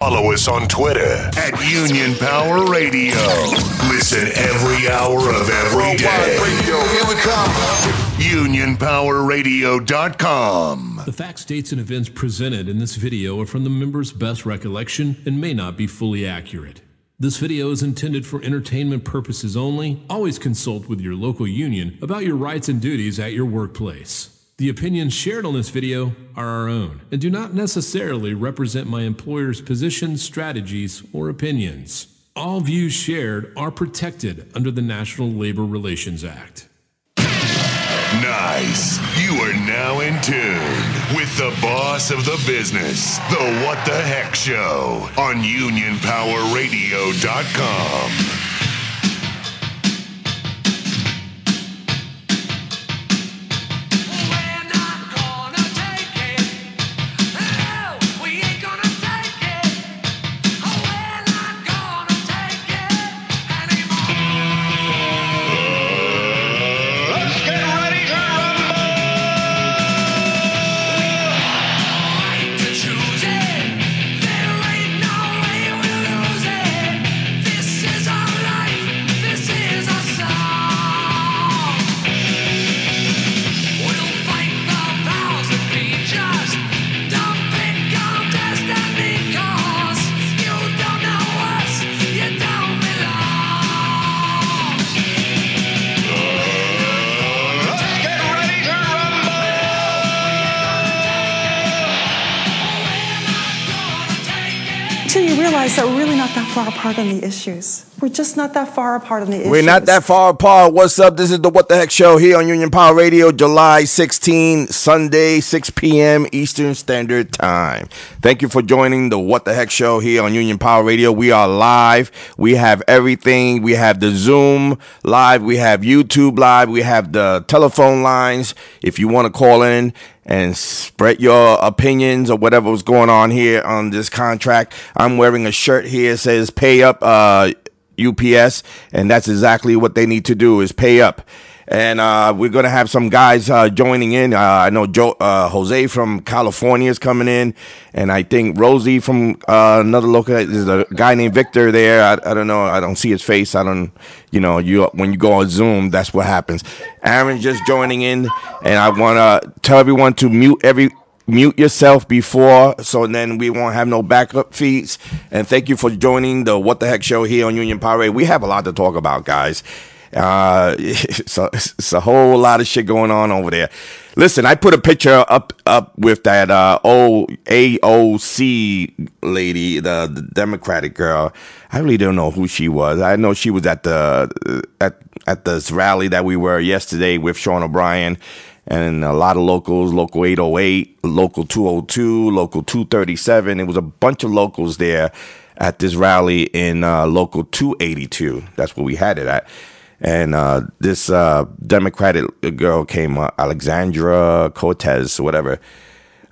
Follow us on Twitter at Union Power Radio. Listen every hour of every oh, day. Radio, here we come. UnionPowerRadio.com. The facts, dates, and events presented in this video are from the members' best recollection and may not be fully accurate. This video is intended for entertainment purposes only. Always consult with your local union about your rights and duties at your workplace. The opinions shared on this video are our own and do not necessarily represent my employer's positions, strategies, or opinions. All views shared are protected under the National Labor Relations Act. Nice. You are now in tune with the boss of the business, the What the Heck Show on UnionPowerRadio.com. issues. We're just not that far apart on the issues. We're not that far apart. What's up? This is the What the Heck Show here on Union Power Radio, July 16, Sunday, 6 p.m. Eastern Standard Time. Thank you for joining the What the Heck Show here on Union Power Radio. We are live. We have everything. We have the Zoom live. We have YouTube live. We have the telephone lines. If you want to call in and spread your opinions or whatever was going on here on this contract, I'm wearing a shirt here. It says pay up, uh, UPS, and that's exactly what they need to do is pay up. And uh, we're gonna have some guys uh, joining in. Uh, I know Joe, uh, Jose from California is coming in, and I think Rosie from uh, another local. There's a guy named Victor there. I, I don't know. I don't see his face. I don't. You know, you when you go on Zoom, that's what happens. Aaron's just joining in, and I want to tell everyone to mute every mute yourself before so then we won't have no backup feeds. And thank you for joining the what the heck show here on union Radio. we have a lot to talk about guys. Uh so it's a whole lot of shit going on over there. Listen i put a picture up up with that uh old aoc lady the, the democratic girl. I really don't know who she was. I know she was at the at at this rally that we were yesterday with sean o'brien and a lot of locals, local 808, local 202, local 237. It was a bunch of locals there at this rally in uh, local 282. That's where we had it at. And uh, this uh, Democratic girl came, uh, Alexandra Cortez, whatever.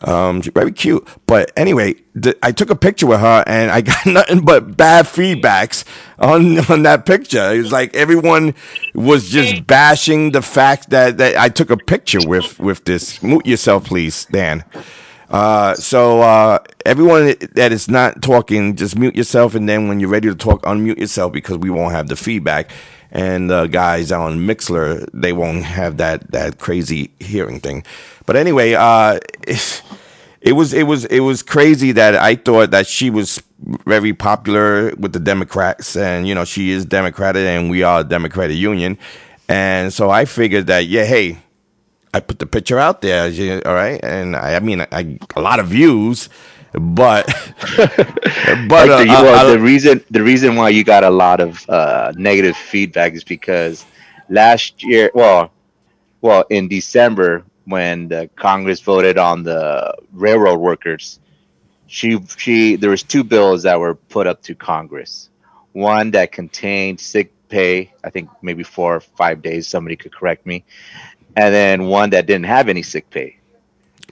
Um, she's very cute. But anyway, th- I took a picture with her and I got nothing but bad feedbacks on, on that picture. It was like everyone was just bashing the fact that, that I took a picture with, with this. Mute yourself, please, Dan. Uh, so, uh, everyone that is not talking, just mute yourself. And then when you're ready to talk, unmute yourself because we won't have the feedback. And the guys on Mixlr, they won't have that, that crazy hearing thing. But anyway, uh, it was it was it was crazy that I thought that she was very popular with the Democrats, and you know she is Democratic, and we are a Democratic Union, and so I figured that yeah, hey, I put the picture out there, you- all right, and I, I mean I, a lot of views, but but like the, uh, uh, the reason the reason why you got a lot of uh, negative feedback is because last year, well, well, in December when the Congress voted on the railroad workers, she she there was two bills that were put up to Congress. One that contained sick pay, I think maybe four or five days. Somebody could correct me, and then one that didn't have any sick pay.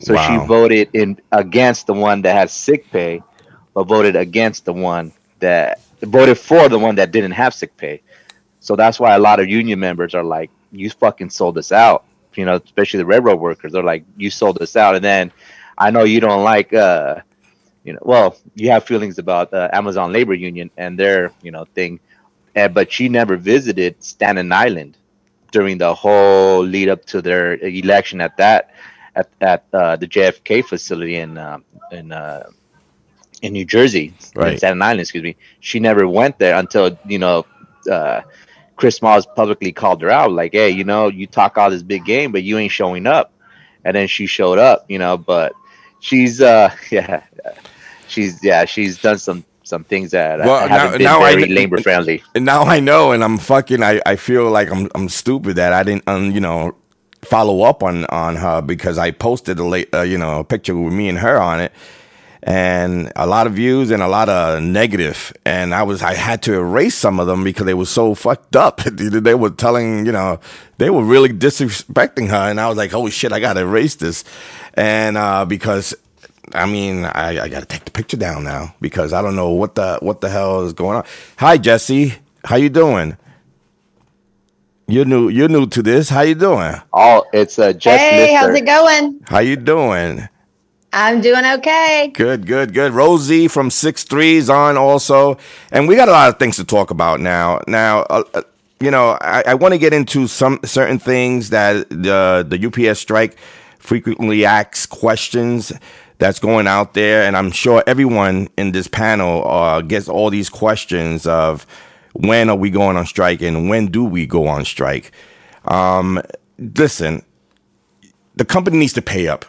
So Wow. she voted in against the one that had sick pay, but voted against the one that voted for the one that didn't have sick pay. So that's why a lot of union members are like, "You fucking sold us out." You know, especially the railroad workers. They're like, "You sold us out." And then I know you don't like, uh, you know, well, you have feelings about uh, Amazon labor union and their, you know, thing, and but she never visited Staten Island during the whole lead up to their election at that at at uh, the JFK facility in uh, in uh, in New Jersey, in Staten Island, excuse me. She never went there until you know uh, Chris Smalls publicly called her out, like, "Hey, you know, you talk all this big game, but you ain't showing up." And then she showed up, you know. But she's, uh, yeah, she's, yeah, she's done some some things that Well, uh, now- haven't been now very labor friendly. And now I know, and I'm fucking. I, I feel like I'm I'm stupid that I didn't, um, you know, follow up on on her because I posted a late, uh, you know, a picture with me and her on it, and a lot of views and a lot of negative. And I was I had to erase some of them because they were so fucked up. they were telling, you know, they were really disrespecting her, and I was like, holy shit, I gotta erase this, and uh, because I mean, I, I got to take the picture down now because I don't know what the what the hell is going on. Hi, Jesse. How you doing? You're new. You're new to this. How you doing? Oh, it's uh, Jess hey, how's it going? How you doing? I'm doing okay. Good, good, good. Rosie from Six Threes on also, and we got a lot of things to talk about now. Now, uh, uh, you know, I, I want to get into some certain things that the the UPS strike frequently asks questions that's going out there, and I'm sure everyone in this panel uh, gets all these questions of when are we going on strike and when do we go on strike. Um, listen, the company needs to pay up.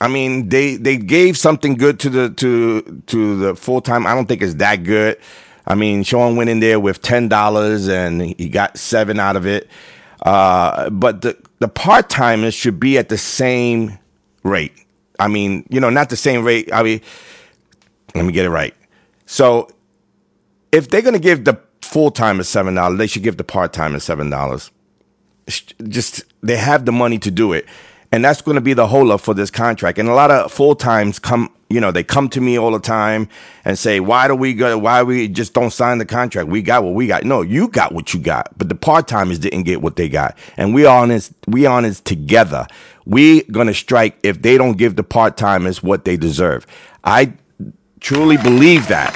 I mean, they they gave something good to the to to the full time. I don't think it's that good. I mean, Sean went in there with ten dollars and he got seven out of it. Uh, but the the part timers should be at the same rate. I mean, you know, not the same rate. I mean, let me get it right. So, if they're gonna give the full time timers seven dollars, they should give the part time timers seven dollars. Just they have the money to do it. And that's going to be the whole up for this contract. And a lot of full times come you know they come to me all the time and say why do we go why we just don't sign the contract? We got what we got. No you got what you got but the part-timers didn't get what they got. And we on this we on this together we going to strike if they don't give the part-timers what they deserve i truly believe that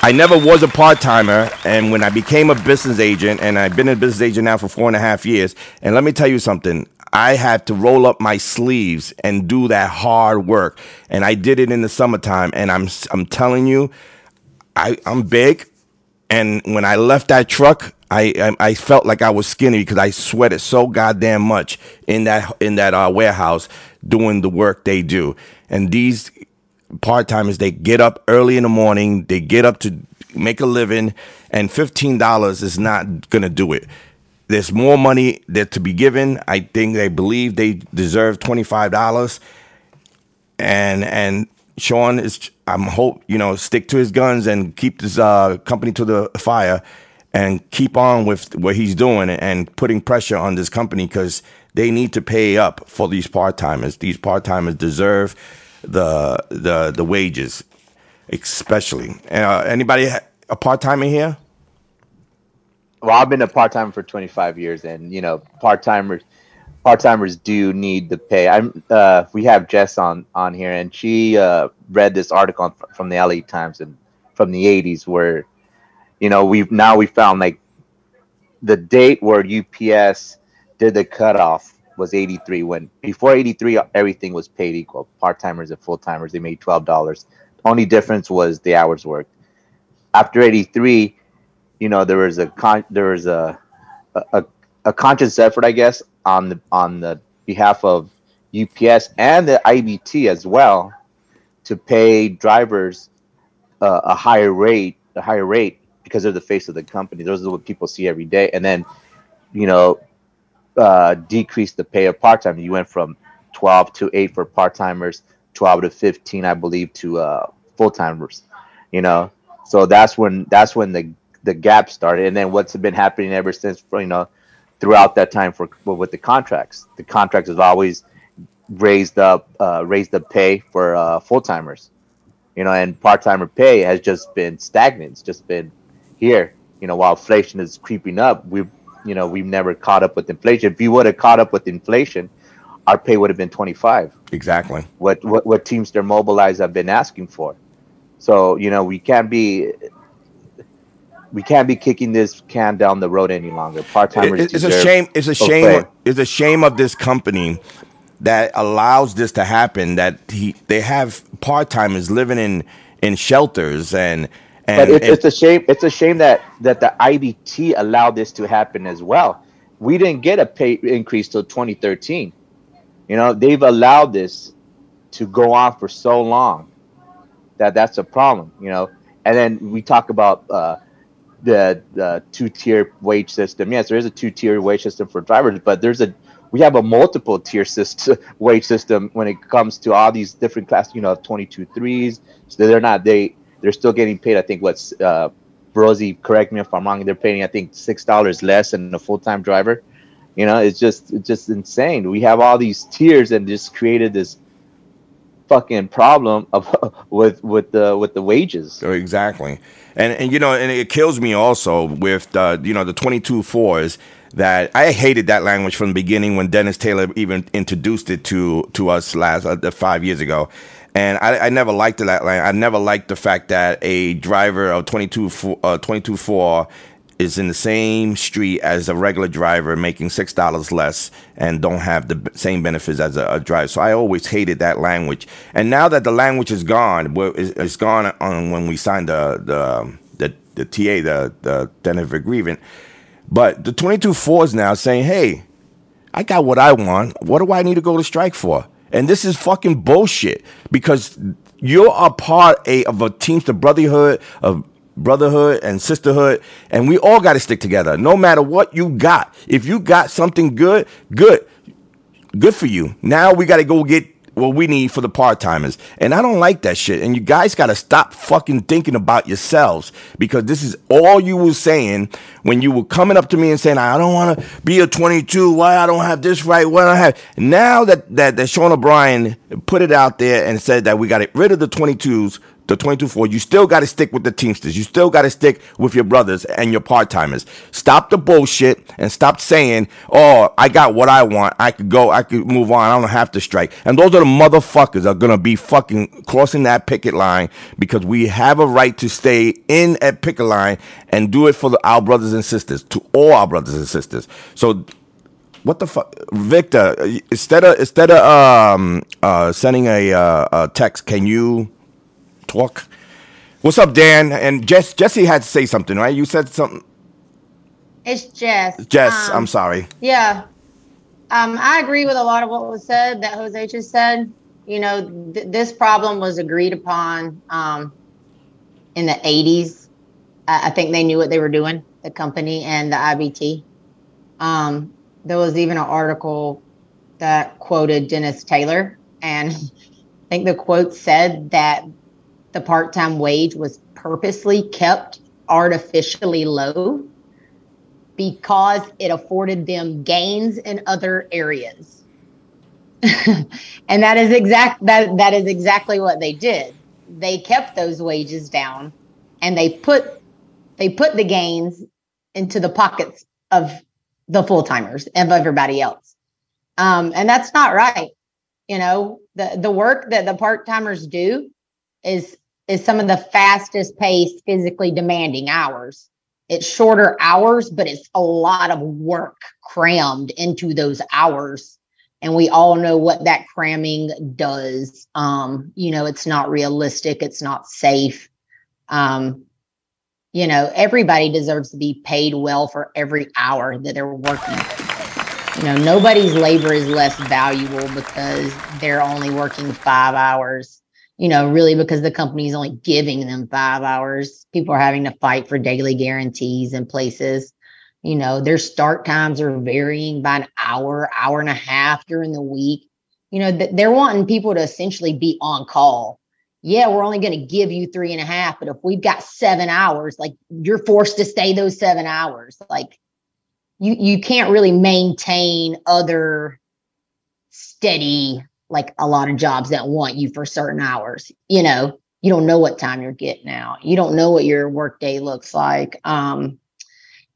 I never was a part timer, and when I became a business agent, and I've been a business agent now for four and a half years, and let me tell you something. I had to roll up my sleeves and do that hard work, and I did it in the summertime. And I'm I'm telling you, I I'm big, and when I left that truck, I I, felt like I was skinny because I sweated so goddamn much in that in that uh, warehouse doing the work they do. And these part timers they get up early in the morning, they get up to make a living, and fifteen dollars is not gonna do it. There's more money that to be given. I think they believe they deserve twenty five dollars, and and Sean is I'm hope you know stick to his guns and keep this uh, company to the fire, and keep on with what he's doing and putting pressure on this company because they need to pay up for these part timers. These part timers deserve the the the wages, especially. Uh, anybody a part timer here? Well, I've been a part timer for 25 years, and you know, part timers, part timers do need the pay. I'm. Uh, we have Jess on on here, and she uh, read this article from the LA Times and from the 80s, where you know we've now we found like the date where UPS did the cutoff was 83. When before 83, everything was paid equal. Part timers and full timers they made twelve dollars. Only difference was the hours worked. After 83 you know there was a con there was a, a a conscious effort i guess on the on the behalf of ups and the ibt as well to pay drivers uh, a higher rate a higher rate because they're the face of the company. Those are what people see every day. And then you know uh, decrease the pay of part-time. You went from 12 to 8 for part-timers 12 to 15 i believe to uh, full-timers you know? So that's when that's when the the gap started, and then what's been happening ever since, you know, throughout that time for with the contracts. The contracts have always raised up, uh, raised the pay for uh, full timers, you know, and part timer pay has just been stagnant. It's just been here, you know, while inflation is creeping up. We've, you know, we've never caught up with inflation. If you would have caught up with inflation, our pay would have been twenty five. Exactly. What what what Teamster Mobilize have been asking for, So you know we can't be we can't be kicking this can down the road any longer. Part timers. It- it's a shame. It's a shame. It's a shame of this company that allows this to happen. That he they have part timers living in in shelters and and, but it's, and- it's a shame. It's a shame that that the IBT allowed this to happen as well. We didn't get a pay increase till 2013. You know, they've allowed this to go on for so long that that's a problem. You know, and then we talk about uh, the the two tier wage system. Yes, there is a two tier wage system for drivers, but there's a we have a multiple tier system wage system when it comes to all these different class. You know, 22 threes. So they're not they they're still getting paid. I think what's uh, Rosie, correct me if I'm wrong. They're paying I think six dollars less than a full time driver. You know, it's just it's just insane. We have all these tiers and just created this fucking problem of with with the with the wages. Oh, exactly. And and you know, and it kills me also with uh, you know the 22 fours that I hated that language from the beginning when Denis Taylor even introduced it to to us last uh, five years ago. And I, I never liked that language. I never liked the fact that a driver of 22 four, uh, 22 four is in the same street as a regular driver making six dollars less and don't have the same benefits as a, a driver. So I always hated that language. And now that the language is gone, it's, gone on when we signed the the the, the TA, the the tentative agreement. But the 22 fours now saying, hey, I got what I want. What do I need to go to strike for? And this is fucking bullshit because you're a part a, of a Teamster brotherhood of brotherhood and sisterhood, and we all got to stick together. No matter what you got, if you got something good, good, good for you. Now we got to go get what we need for the part timers, and I don't like that shit. And you guys got to stop fucking thinking about yourselves because this is all you were saying when you were coming up to me and saying, "I don't want to be a 22. Why I don't have this right? What I have." Now that that that Sean O'Brien put it out there and said that we got rid of the 22s the 22 4, you still got to stick with the Teamsters. You still got to stick with your brothers and your part timers. Stop the bullshit and stop saying, oh, I got what I want. I could go, I could move on. I don't have to strike. And those are the motherfuckers that are going to be fucking crossing that picket line because we have a right to stay in at picket line and do it for the, our brothers and sisters, to all our brothers and sisters. So what the fuck, Victor? Instead of instead of um uh sending a uh, a text, can you talk? What's up, Dan? And Jess Jesse had to say something, right? You said something. It's Jess. Jess, Um, I'm sorry. Yeah. Um, I agree with a lot of what was said that Jose just said. You know, th- this problem was agreed upon um, in the 80s. I-, I think they knew what they were doing, the company and the IBT. Um, there was even an article that quoted Denis Taylor, and I think the quote said that the part time wage was purposely kept artificially low because it afforded them gains in other areas. and that is exact that that is exactly what they did. They kept those wages down and they put they put the gains into the pockets of the full timers and of everybody else. Um, and that's not right. You know, the the work that the part timers do is is some of the fastest paced, physically demanding hours. It's shorter hours, but it's a lot of work crammed into those hours. And we all know what that cramming does. Um, you know, it's not realistic, it's not safe. Um, you know, everybody deserves to be paid well for every hour that they're working. You know, nobody's labor is less valuable because they're only working five hours you know, really because the company is only giving them five hours. People are having to fight for daily guarantees in places. You know, their start times are varying by an hour, hour and a half during the week. You know, they're wanting people to essentially be on call. Yeah, we're only going to give you three and a half, but if we've got seven hours, like you're forced to stay those seven hours. Like you, you can't really maintain other steady like a lot of jobs that want you for certain hours. You know, you don't know what time you're getting out. You don't know what your work day looks like. Um,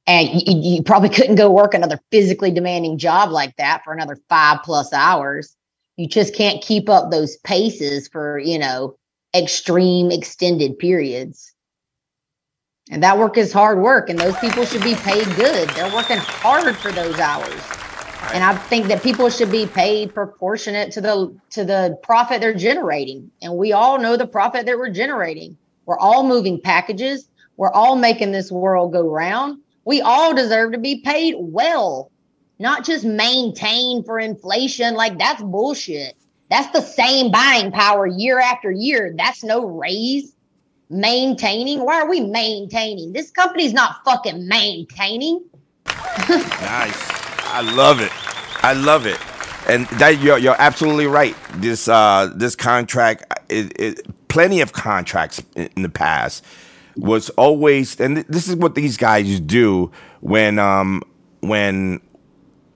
and you, you probably couldn't go work another physically demanding job like that for another five plus hours. You just can't keep up those paces for, you know, extreme extended periods. And that work is hard work, and those people should be paid good. They're working hard for those hours. And I think that people should be paid proportionate to the to the profit they're generating. And we all know the profit that we're generating. We're all moving packages. We're all making this world go round. We all deserve to be paid well, not just maintain for inflation. Like that's bullshit. That's the same buying power year after year. That's no raise. Maintaining. Why are we maintaining? This company's not fucking maintaining. Nice. I love it. I love it. And that you're you're absolutely right. This uh this contract it, it plenty of contracts in the past was always and this is what these guys do when um when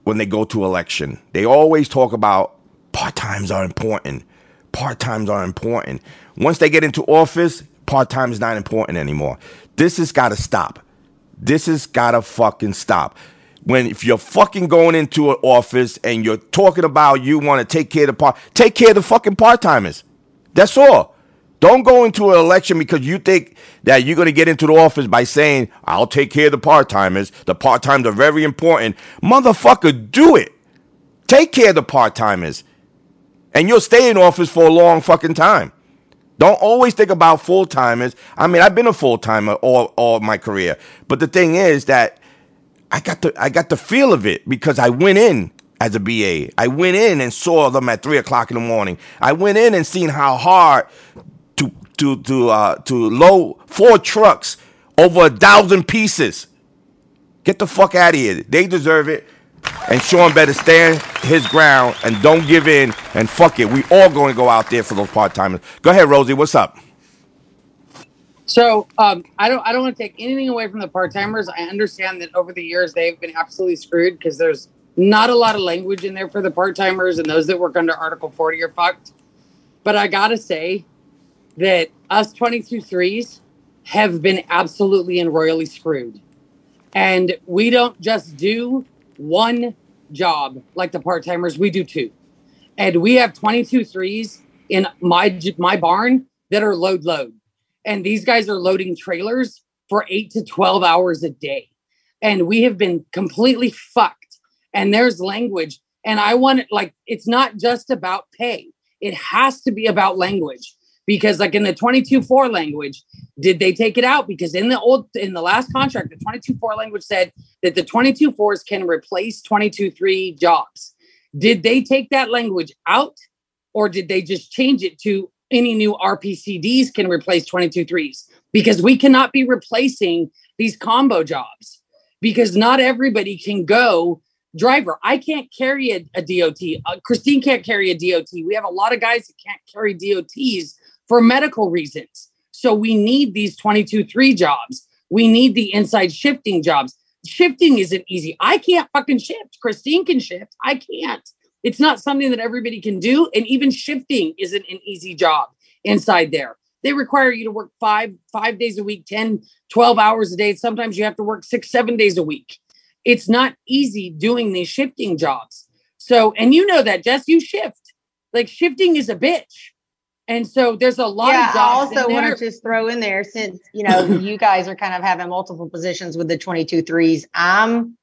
when they go to election. They always talk about part-times are important. Part-times are important. Once they get into office, part-time is not important anymore. This has got to stop. This has got to fucking stop. When if you're fucking going into an office and you're talking about you want to take care of the part, take care of the fucking part-timers. That's all. Don't go into an election because you think that you're going to get into the office by saying, I'll take care of the part timers. The part timers are very important. Motherfucker, do it. Take care of the part timers. And you'll stay in office for a long fucking time. Don't always think about full timers. I mean, I've been a full timer all, all my career. But the thing is that I got the I got the feel of it because I went in as a BA. I went in and saw them at three o'clock in the morning. I went in and seen how hard to to to uh to load four trucks over a thousand pieces. Get the fuck out of here. They deserve it. And Sean better stand his ground and don't give in and fuck it. We all going to go out there for those part timers. Go ahead, Rosie. What's up? So um, I don't I don't want to take anything away from the part timers. I understand that over the years they've been absolutely screwed because there's not a lot of language in there for the part timers and those that work under Article 40 are fucked. But I gotta say that us 22 threes have been absolutely and royally screwed. And we don't just do one job like the part timers, we do two. And we have 22 threes in my my barn that are load load. And these guys are loading trailers for eight to 12 hours a day. And we have been completely fucked. And there's language. And I want it like, it's not just about pay, it has to be about language. Because, like in the 22 4 language, did they take it out? Because in the old, in the last contract, the 22 4 language said that the 22 4s can replace 22 3 jobs. Did they take that language out? Or did they just change it to any new RPCDs can replace 22 threes because we cannot be replacing these combo jobs because not everybody can go driver. I can't carry a, a DOT. Uh, Christine can't carry a DOT. We have a lot of guys that can't carry DOTs for medical reasons. So we need these 22 3 jobs. We need the inside shifting jobs. Shifting isn't easy. I can't fucking shift. Christine can shift. I can't. It's not something that everybody can do. And even shifting isn't an easy job inside there. They require you to work five, five days a week, 10, 12 hours a day. Sometimes you have to work six, seven days a week. It's not easy doing these shifting jobs. So, and you know that, Jess, you shift. Like shifting is a bitch. And so there's a lot yeah, of I jobs. also in want to just throw in there since you know you guys are kind of having multiple positions with the 22 threes. I'm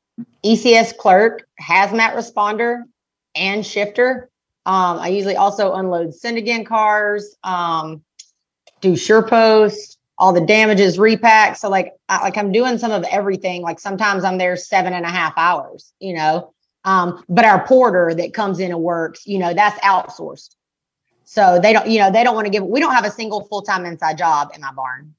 ECS clerk, hazmat responder, and shifter. Um, I usually also unload send again cars, um, do sure post, all the damages repack. So like I, like I'm doing some of everything. Like sometimes I'm there seven and a half hours, you know. Um, but our porter that comes in and works, you know, that's outsourced. So they don't, you know, they don't want to give. We don't have a single full time inside job in my barn.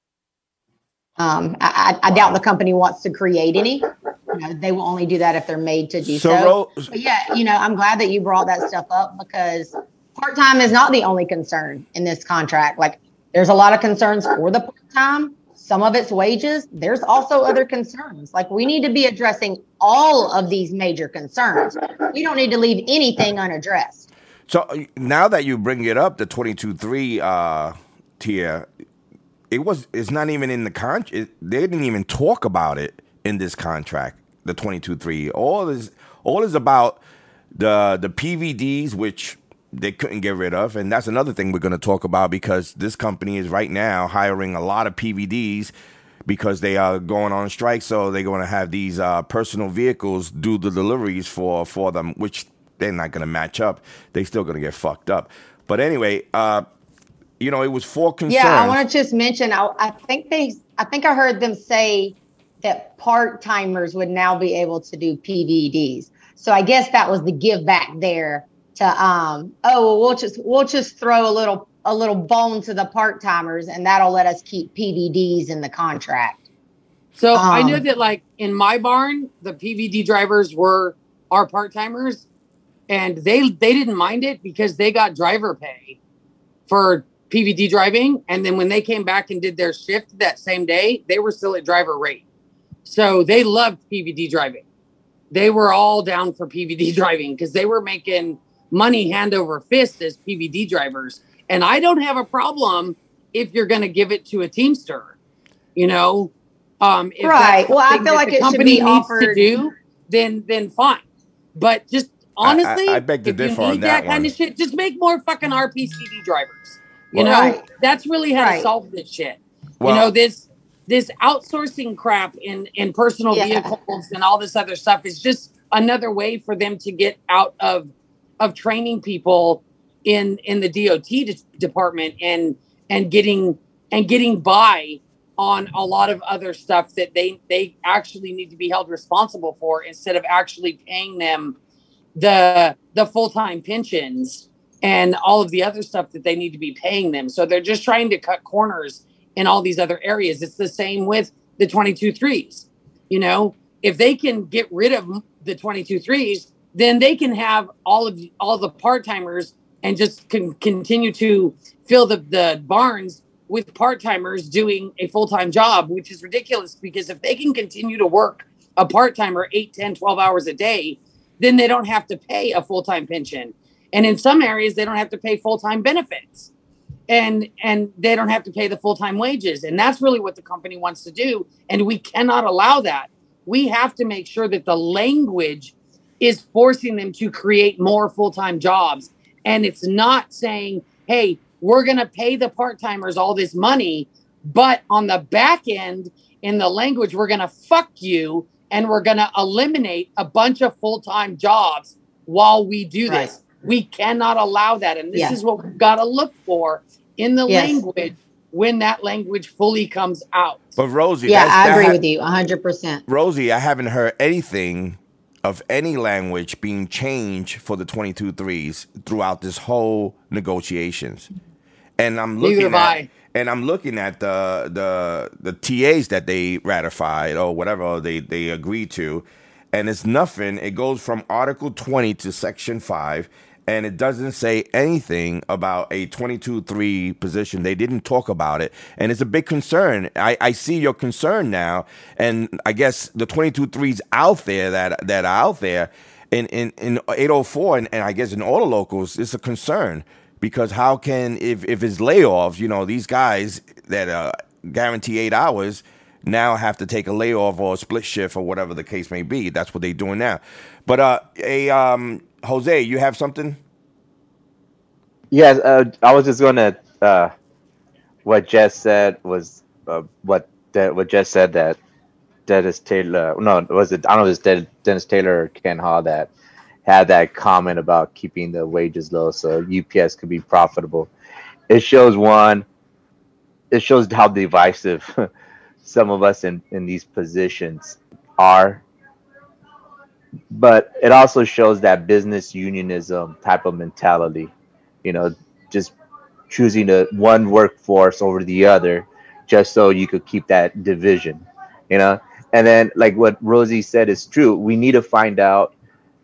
Um, I, I, doubt the company wants to create any. You know, they will only do that if they're made to do So, so. Ro- But yeah, you know, I'm glad that you brought that stuff up because part time is not the only concern in this contract. Like, there's a lot of concerns for the part time. Some of it's wages. There's also other concerns. Like, we need to be addressing all of these major concerns. We don't need to leave anything unaddressed. So now that you bring it up, the 22-3 uh, tier, it was it's not even in the contract. They didn't even talk about it in this contract. The 22-3. All is all is about the the PVDs, which they couldn't get rid of, and that's another thing we're going to talk about because this company is right now hiring a lot of PVDs because they are going on strike. So they're going to have these uh, personal vehicles do the deliveries for for them, which they're not going to match up. They're still going to get fucked up. But anyway, uh, you know, it was four concerns. Yeah, I want to just mention. I, I think they. I think I heard them say that part timers would now be able to do PVDs. So I guess that was the give back there to um. Oh, well, we'll just we'll just throw a little a little bone to the part timers, and that'll let us keep PVDs in the contract. So I know Um, that like in my barn, the PVD drivers were our part timers, and they they didn't mind it because they got driver pay for PVD driving, and then when they came back and did their shift that same day, they were still at driver rate. So they loved PVD driving. They were all down for PVD driving because they were making money hand over fist as PVD drivers. And I don't have a problem if you're going to give it to a Teamster, you know. Um, if Right. Well, I feel like the it should company be needs to offered- do, then then fine. But just I- I- honestly, I beg to if you differ on need that that, kind of shit, just make more fucking RPCD drivers. You Well- know, Right. that's really how to Right. solve this shit. Well- you know, this this outsourcing crap in in personal Yeah. vehicles and all this other stuff is just another way for them to get out of of training people in in the DOT de- department and and getting and getting by on a lot of other stuff that they they actually need to be held responsible for instead of actually paying them the the full-time pensions and all of the other stuff that they need to be paying them. So they're just trying to cut corners in all these other areas. It's the same with the 22 threes you know? If they can get rid of the 22 threes then they can have all of all the part-timers and just can continue to fill the, the barns with part-timers doing a full-time job which is ridiculous because if they can continue to work a part-timer 8 10 12 hours a day then they don't have to pay a full-time pension and in some areas they don't have to pay full-time benefits. And and they don't have to pay the full-time wages. And that's really what the company wants to do. And we cannot allow that. We have to make sure that the language is forcing them to create more full-time jobs. And it's not saying hey we're going to pay the part-timers all this money but on the back end in the language we're going to fuck you and we're going to eliminate a bunch of full-time jobs while we do Right. this we cannot allow that and this Yeah. is what we've got to look for in the Yes. language when that language fully comes out But Rosie, Yeah, that's- I agree ha- with you 100%. Rosie, I haven't heard anything of any language being changed for the 22 threes throughout this whole negotiations. And I'm looking have at I. and I'm looking at the the the TAs that they ratified or whatever they they agreed to, and it's nothing. It goes from Article 20 to Section 5 and it doesn't say anything about a 22-3 position. They didn't talk about it, and it's a big concern. I, I see your concern now, and I guess the 22-3s out there that that are out there in in, in 804 and, and I guess in all the locals, it's a concern because how can if if it's layoffs, you know, these guys that uh, guarantee eight hours now have to take a layoff or a split shift or whatever the case may be. That's what they're doing now. But uh, a um, Jose, you have something? Yes, uh, I was just gonna. Uh, what Jess said was uh, what that what Jess said that Denis Taylor. No, was it? I don't know. If it's Denis Taylor or Ken Hall that had that comment about keeping the wages low so UPS could be profitable. It shows one. It shows how divisive some of us in in these positions are. But it also shows that business unionism type of mentality you know, just choosing the one workforce over the other just so you could keep that division, you know. And then, like what Rosie said is true. We need to find out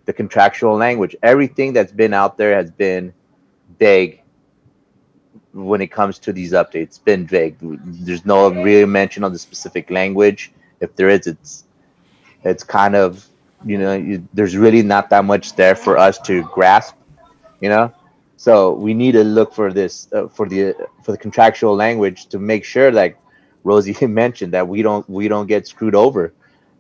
the contractual language. Everything that's been out there has been vague when it comes to these updates. Been vague. There's no real mention of the specific language. If there is, it's it's kind of you know, you, there's really not that much there for us to grasp, you know. So we need to look for this uh, for the for the contractual language to make sure like Rosie mentioned that we don't we don't get screwed over,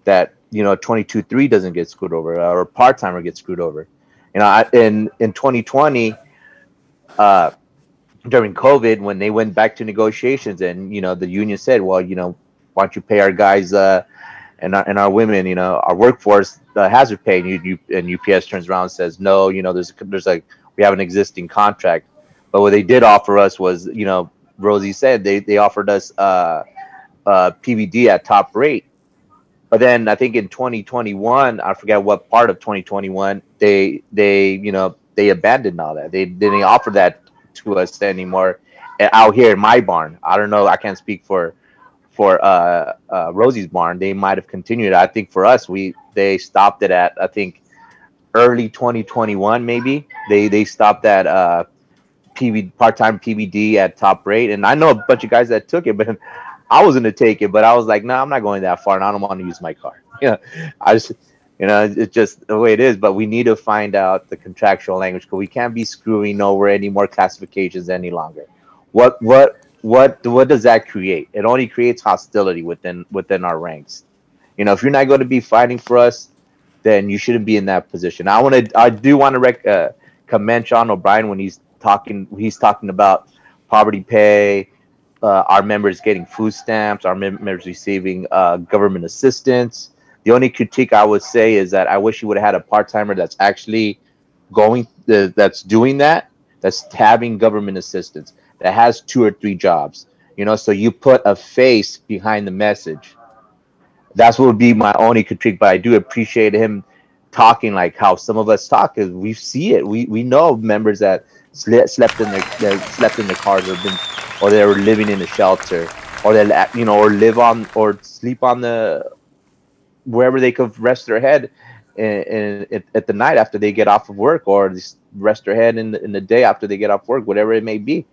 that you know 22-3 doesn't get screwed over or a part timer gets screwed over. You know, I, in in 2020, uh, during COVID when they went back to negotiations, and you know the union said, well, you know, why don't you pay our guys uh, and our, and our women, you know, our workforce the hazard pay, and you, you and UPS turns around and says, no, you know, there's there's like we have an existing contract, but what they did offer us was, you know, Rosie said they they offered us uh, uh, PVD at top rate. But then I think in 2021, I forget what part of 2021, they they you know they abandoned all that. They didn't offer that to us anymore uh, out here in my barn. I don't know. I can't speak for for uh, uh, Rosie's barn. They might have continued. I think for us, we they stopped it at I think early 2021 maybe. They they stopped at uh, part time PVD at top rate, and I know a bunch of guys that took it, but I was gonna take it, but I was like, no, nah, I'm not going that far, and I don't want to use my car. Know, I just, you know, it's just the way it is. But we need to find out the contractual language because we can't be screwing over any more classifications any longer. What, what, what, what does that create? It only creates hostility within within our ranks. You know, if you're not going to be fighting for us, then you shouldn't be in that position. I want to, I do want to rec- uh, commend Sean O'Brien when he's talking. He's talking about poverty pay uh, our members getting food stamps, our members receiving uh, government assistance. The only critique I would say is that I wish you would have had a part timer that's actually going, uh, that's doing that, that's having government assistance, that has two or three jobs. You know, so you put a face behind the message. That's what would be my only critique. But I do appreciate him talking like how some of us talk, because we see it. We we know members that slept, in their slept in the cars or been or they were living in a shelter or they you know or live on or sleep on the wherever they could rest their head in, at the night after they get off of work or rest their head in the, in the day after they get off work whatever it may be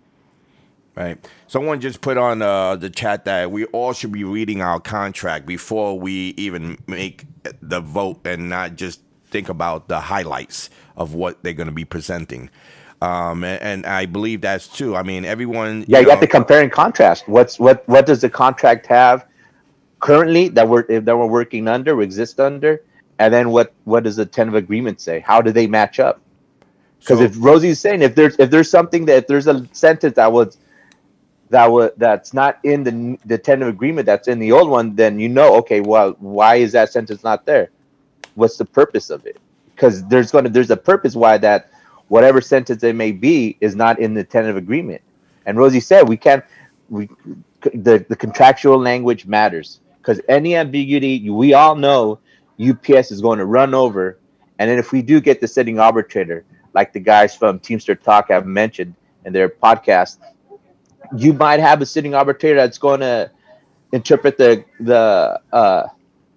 Right. Someone just put on uh, the chat that we all should be reading our contract before we even make the vote and not just think about the highlights of what they're going to be presenting. Um, and, and I believe that's true. I mean, everyone. yeah you, know, have to compare and contrast what's what what does the contract have currently that we're that we're working under or exist under and then what what does the tentative agreement say how do they match up because So- if rosie's saying if there's if there's something that if there's a sentence that was that was that's not in the the tentative agreement that's in the old one then you know okay well why is that sentence not there? What's the purpose of it? Because there's to there's a purpose why that whatever sentence it may be is not in the tentative agreement. And rosie said we can't we the, the contractual language matters. Because any ambiguity we all know ups is going to run over. And then if we do get the sitting arbitrator like the guys from teamster talk have mentioned in their podcast you might have a sitting arbitrator that's going to interpret the the uh,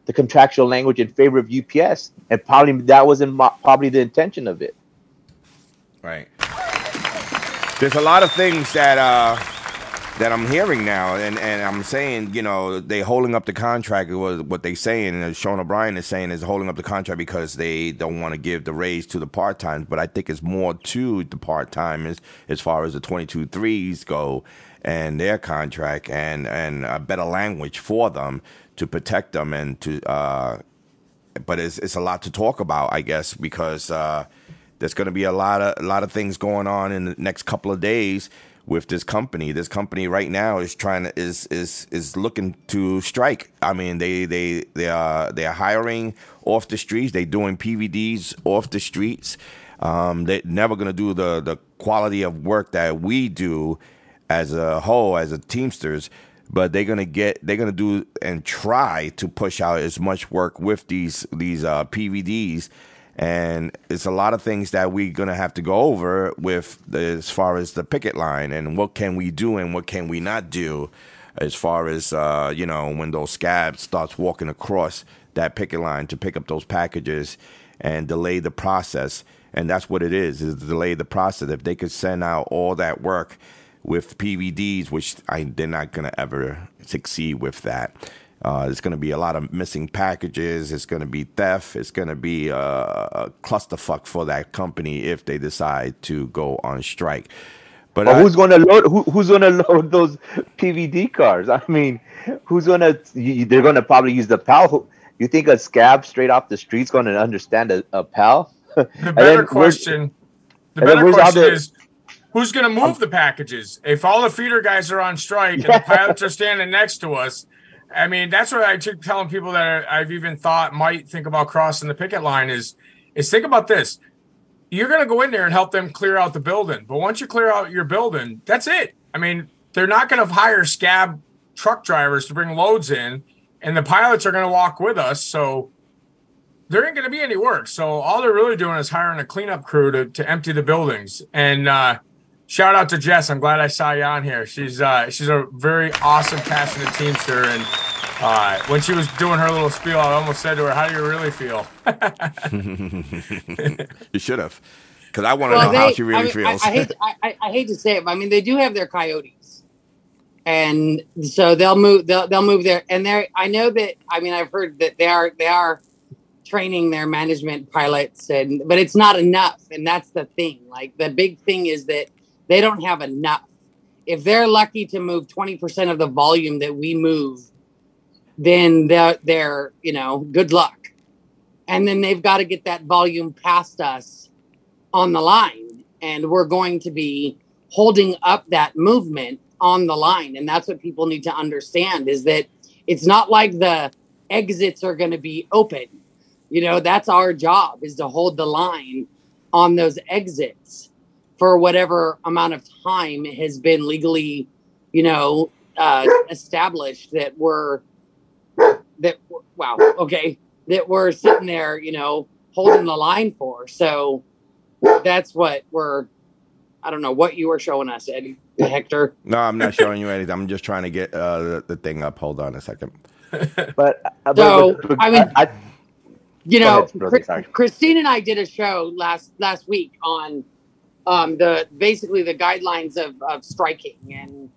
the contractual language in favor of UPS, and probably that wasn't probably the intention of it. Right. There's a lot of things that uh that I'm hearing now, and, and I'm saying, you know, they holding up the contract. Was what they saying, and Sean O'Brien is saying is holding up the contract because they don't want to give the raise to the part times. But I think it's more to the part timers as far as the 22 threes go and their contract, and and a better language for them to protect them and to. uh But it's it's a lot to talk about, I guess, because. uh there's going to be a lot of a lot of things going on in the next couple of days with this company. This company right now is trying to is is is looking to strike. I mean, they they they are they're hiring off the streets. They're doing PVDs off the streets. Um, they're never to do the the quality of work that we do as a whole as a Teamsters. But they're gonna get they're gonna do and try to push out as much work with these these uh, PVDs and it's a lot of things that we're gonna have to go over with the, as far as the picket line and what can we do and what can we not do as far as uh, you know when those scabs starts walking across that picket line to pick up those packages and delay the process. And that's what it is is delay the process. If they could send out all that work with PVDs which I, they're not gonna ever succeed with that uh, there's going to be a lot of missing packages. It's going to be theft. It's going to be a, a clusterfuck for that company if they decide to go on strike. But But I- who's going to load? Who, who's going to load those PVD cars? I mean, who's going to? They're going to probably use the PAL. You think a scab straight off the street's going to understand a, a PAL? The better then question, the better question the- is, who's going to move the packages if all the feeder guys are on strike and the pilots are standing next to us? I mean, that's what I keep telling people that I've even thought might think about crossing the picket line is is think about this. You're going to go in there and help them clear out the building, but once you clear out your building, that's it. I mean, they're not going to hire scab truck drivers to bring loads in, and the pilots are going to walk with us. So there ain't going to be any work. So all they're really doing is hiring a cleanup crew to, to empty the buildings. And uh, shout out to Jess. I'm glad I saw you on here. She's uh, she's a very awesome, passionate teamster. And uh, when she was doing her little spiel, I almost said to her, "How do you really feel?" you should have, because I want to know how she really I mean, feels. I, I hate to, I, I- I hate to say it, but I mean they do have their coyotes, and so they'll move. They'll they'll move there, and they're. I know that. I mean, I've heard that they are they are training their management pilots, and but it's not enough, and that's the thing. Like the big thing is that they don't have enough. If they're lucky to move twenty percent of the volume that we move, then they're they're you know good luck, and then they've got to get that volume past us on the line. And we're going to be holding up that movement on the line. And that's what people need to understand is that it's not like the exits are going to be open. You know that's our job is to hold the line on those exits for whatever amount of time has been legally you know uh, established that we're that wow okay that we're sitting there you know holding the line for so that's what we're I don't know what you were showing us, Eddie Hector. no, I'm not showing you anything. I'm just trying to get uh, the, the thing up. Hold on a second. But, uh, So, but- but I mean, I, You know, ahead, Chris- Christine and I did a show last last week on um, the basically the guidelines of, of striking and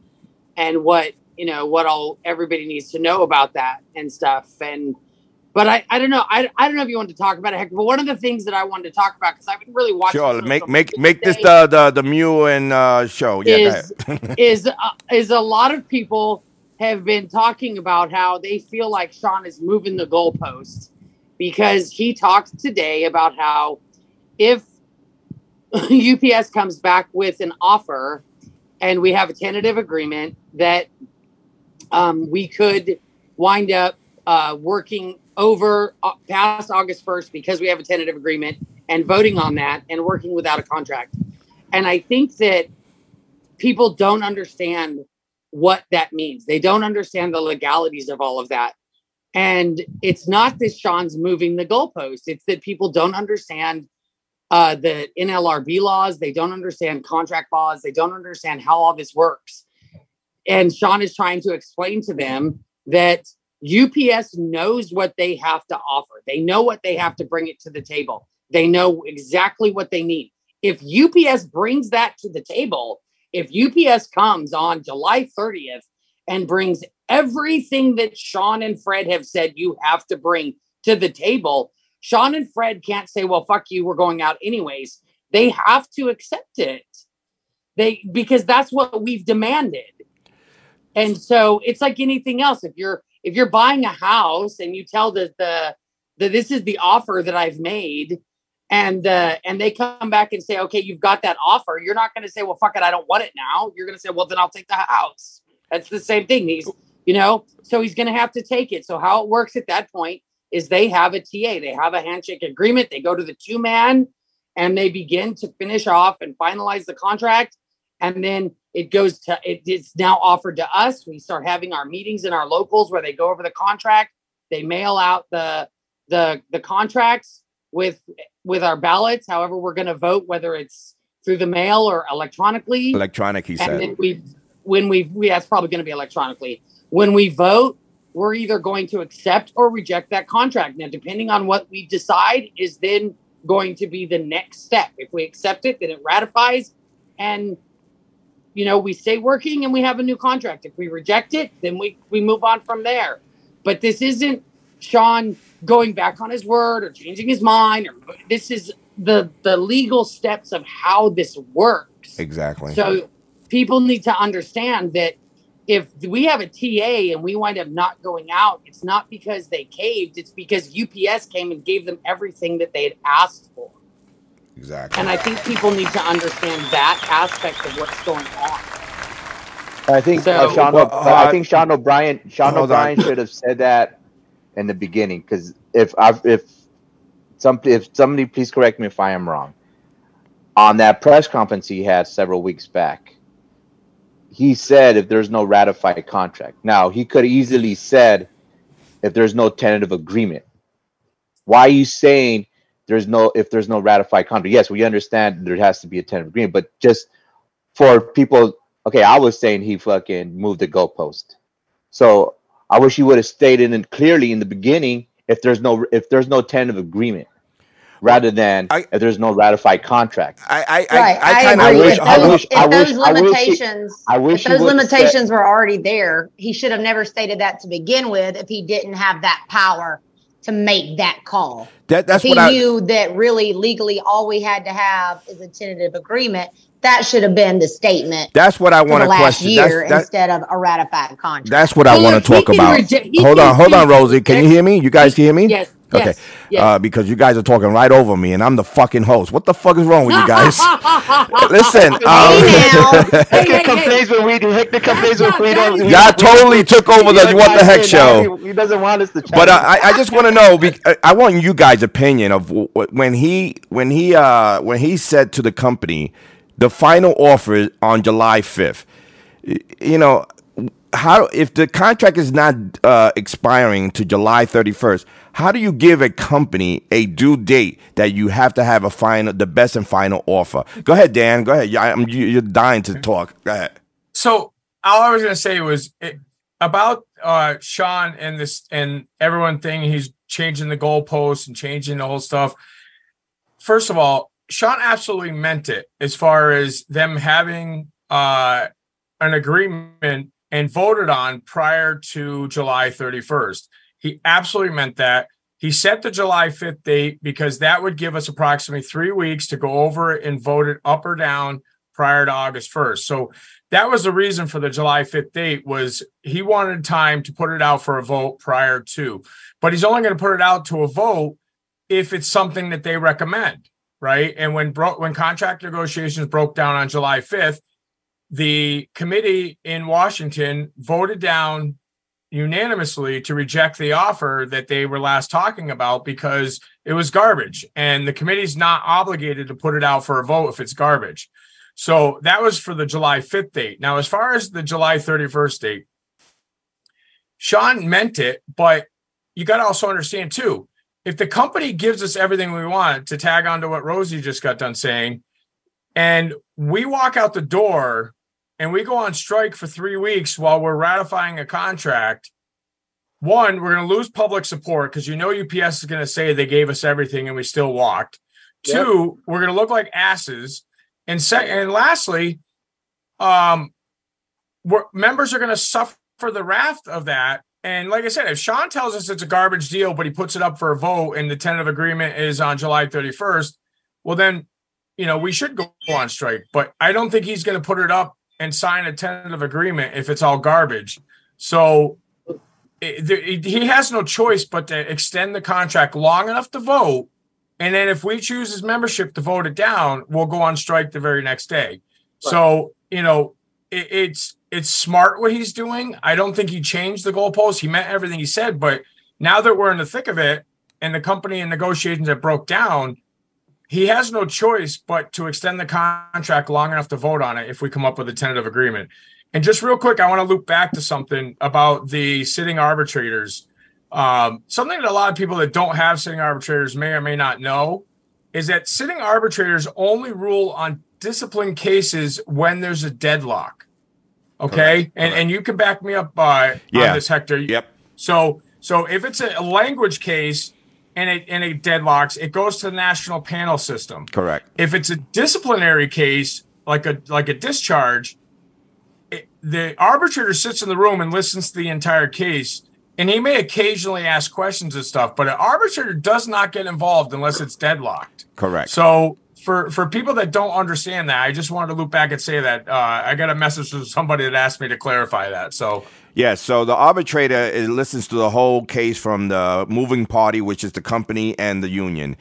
and what you know what all everybody needs to know about that and stuff. And but I, I don't know. I, I don't know if you want to talk about it Hector but one of the things that I wanted to talk about because I've been really watching Sure, make make make this the the the Mew and uh, show. Yeah, is is uh, is a lot of people have been talking about how they feel like Sean is moving the goalposts because he talked today about how if UPS comes back with an offer and we have a tentative agreement that um, we could wind up uh, working over uh, past August 1st because we have a tentative agreement and voting on that and working without a contract. And I think that people don't understand what that means. They don't understand the legalities of all of that. And it's not that Sean's moving the goalpost, it's that people don't understand uh, the NLRB laws, they don't understand contract laws, they don't understand how all this works. And Sean is trying to explain to them that UPS knows what they have to offer. They know what they have to bring it to the table. They know exactly what they need. If UPS brings that to the table, if UPS comes on July 30th and brings everything that Sean and Fred have said you have to bring to the table, Sean and Fred can't say, well, fuck you, we're going out anyways. They have to accept it. They because that's what we've demanded. And so it's like anything else. If you're if you're buying a house and you tell the the, the this is the offer that I've made, and uh, and they come back and say, okay, you've got that offer, you're not going to say, well, fuck it, I don't want it now. You're going to say, well, then I'll take the house. That's the same thing. He's you know, so he's going to have to take it. So how it works at that point is they have a TA, they have a handshake agreement, they go to the two man, and they begin to finish off and finalize the contract. And then it goes to it, it's now offered to us. We start having our meetings in our locals where they go over the contract. They mail out the the the contracts with with our ballots however we're going to vote whether it's through the mail or electronically. Electronic, he and said. then we when we we that's probably going to be electronically. When we vote we're either going to accept or reject that contract. Now depending on what we decide is then going to be the next step. If we accept it then it ratifies and you know we stay working and we have a new contract. If we reject it then we we move on from there. But this isn't sean going back on his word or changing his mind or this is the the legal steps of how this works. Exactly. so people need to understand that if we have a TA and we wind up not going out, it's not because they caved, it's because UPS came and gave them everything that they had asked for. Exactly. And I think people need to understand that aspect of what's going on. I think So- uh, Sean. Well, uh, I think Sean O'Brien. Sean hold on. O'Brien should have said that in the beginning. Because if I if some if somebody please correct me if I am wrong. On that press conference he had several weeks back, he said if there's no ratified contract. Now he could easily said if there's no tentative agreement. Why are you saying there's no if there's no ratified contract? Yes, we understand there has to be a tentative agreement, but just for people okay, I was saying he fucking moved the goalpost. So I wish he would have stated it clearly in the beginning if there's no if there's no tentative agreement, rather than I- if there's no ratified contract. I I I, Right, I I, kind of agree. wish- if I those, wish- if I those wish- I wish he- limitations, I wish those would've limitations were already there, he should have never stated that to begin with. If he didn't have that power to make that call, that that's if he what I knew that really legally all we had to have is a tentative agreement, that should have been the statement that's what I want to last question. year That's, that, instead of a ratified contract. that's what I want to talk about. reject- hold on, hold on, Rosie. Can you hear me? You guys can hear me? Yes. Okay. Yes. yes. Uh, because you guys are talking right over me, and I'm the fucking host. What the fuck is wrong with you guys? Listen, um, Hey now, Hey, hey, hey. complains when we do. Hector complains when we don't. Y'all totally took over the he What the Heck show. He, he doesn't want us to. But uh. I, I just want to know. be- I- I want you guys' opinion of w- w- when he when he uh when he said to the company, the final offer on July fifth. You know how if the contract is not uh, expiring to July thirty first. How do you give a company a due date that you have to have a final, the best and final offer? Go ahead, Dan. Go ahead. I'm, you- you're dying to talk. Go ahead. So all I was gonna say was it, about uh Sean and this and everyone thing. He's changing the goalposts and changing the whole stuff. First of all, Sean absolutely meant it as far as them having uh an agreement and voted on prior to July 31st. He absolutely meant that. He set the July 5th date because that would give us approximately three weeks to go over it and vote it up or down prior to August 1st. So that was the reason for the July 5th date was he wanted time to put it out for a vote prior to. But he's only going to put it out to a vote if it's something that they recommend, right? And when bro- when contract negotiations broke down on July 5th, the committee in Washington voted down unanimously to reject the offer that they were last talking about because it was garbage and the committee's not obligated to put it out for a vote if it's garbage. So that was for the July 5th date. Now, as far as the July 31st date, Sean meant it, but you got to also understand too, if the company gives us everything we want to tag on to what Rosie just got done saying, and we walk out the door and we go on strike for three weeks while we're ratifying a contract, one, we're going to lose public support because you know UPS is going to say they gave us everything and we still walked. Yep. Two, we're going to look like asses. And second, and lastly, um, we're, members are going to suffer the wrath of that. And like I said, if Sean tells us it's a garbage deal, but he puts it up for a vote and the tentative agreement is on July 31st, well, then, you know, we should go on strike. But I don't think he's going to put it up and sign a tentative agreement if it's all garbage. So it, there- he has no choice but to extend the contract long enough to vote. And then if we choose his membership to vote it down, we'll go on strike the very next day. So, you know, it, it's it's smart what he's doing. I don't think he changed the goalpost. He meant everything he said, but now that we're in the thick of it and the company and negotiations that broke down, he has no choice but to extend the contract long enough to vote on it if we come up with a tentative agreement. And just real quick, I want to loop back to something about the sitting arbitrators. Um, something that a lot of people that don't have sitting arbitrators may or may not know is that sitting arbitrators only rule on discipline cases when there's a deadlock. Okay, and and you can back me up uh, Yeah. on this, Hector. Yep. So so if it's a language case and it and it deadlocks, it goes to the national panel system. Correct. If it's a disciplinary case, like a like a discharge, it, the arbitrator sits in the room and listens to the entire case, and he may occasionally ask questions and stuff, but an arbitrator does not get involved unless it's deadlocked. Correct. So for for people that don't understand that, I just wanted to loop back and say that uh, I got a message from somebody that asked me to clarify that. So Yeah, so the arbitrator is, listens to the whole case from the moving party, which is the company and the union.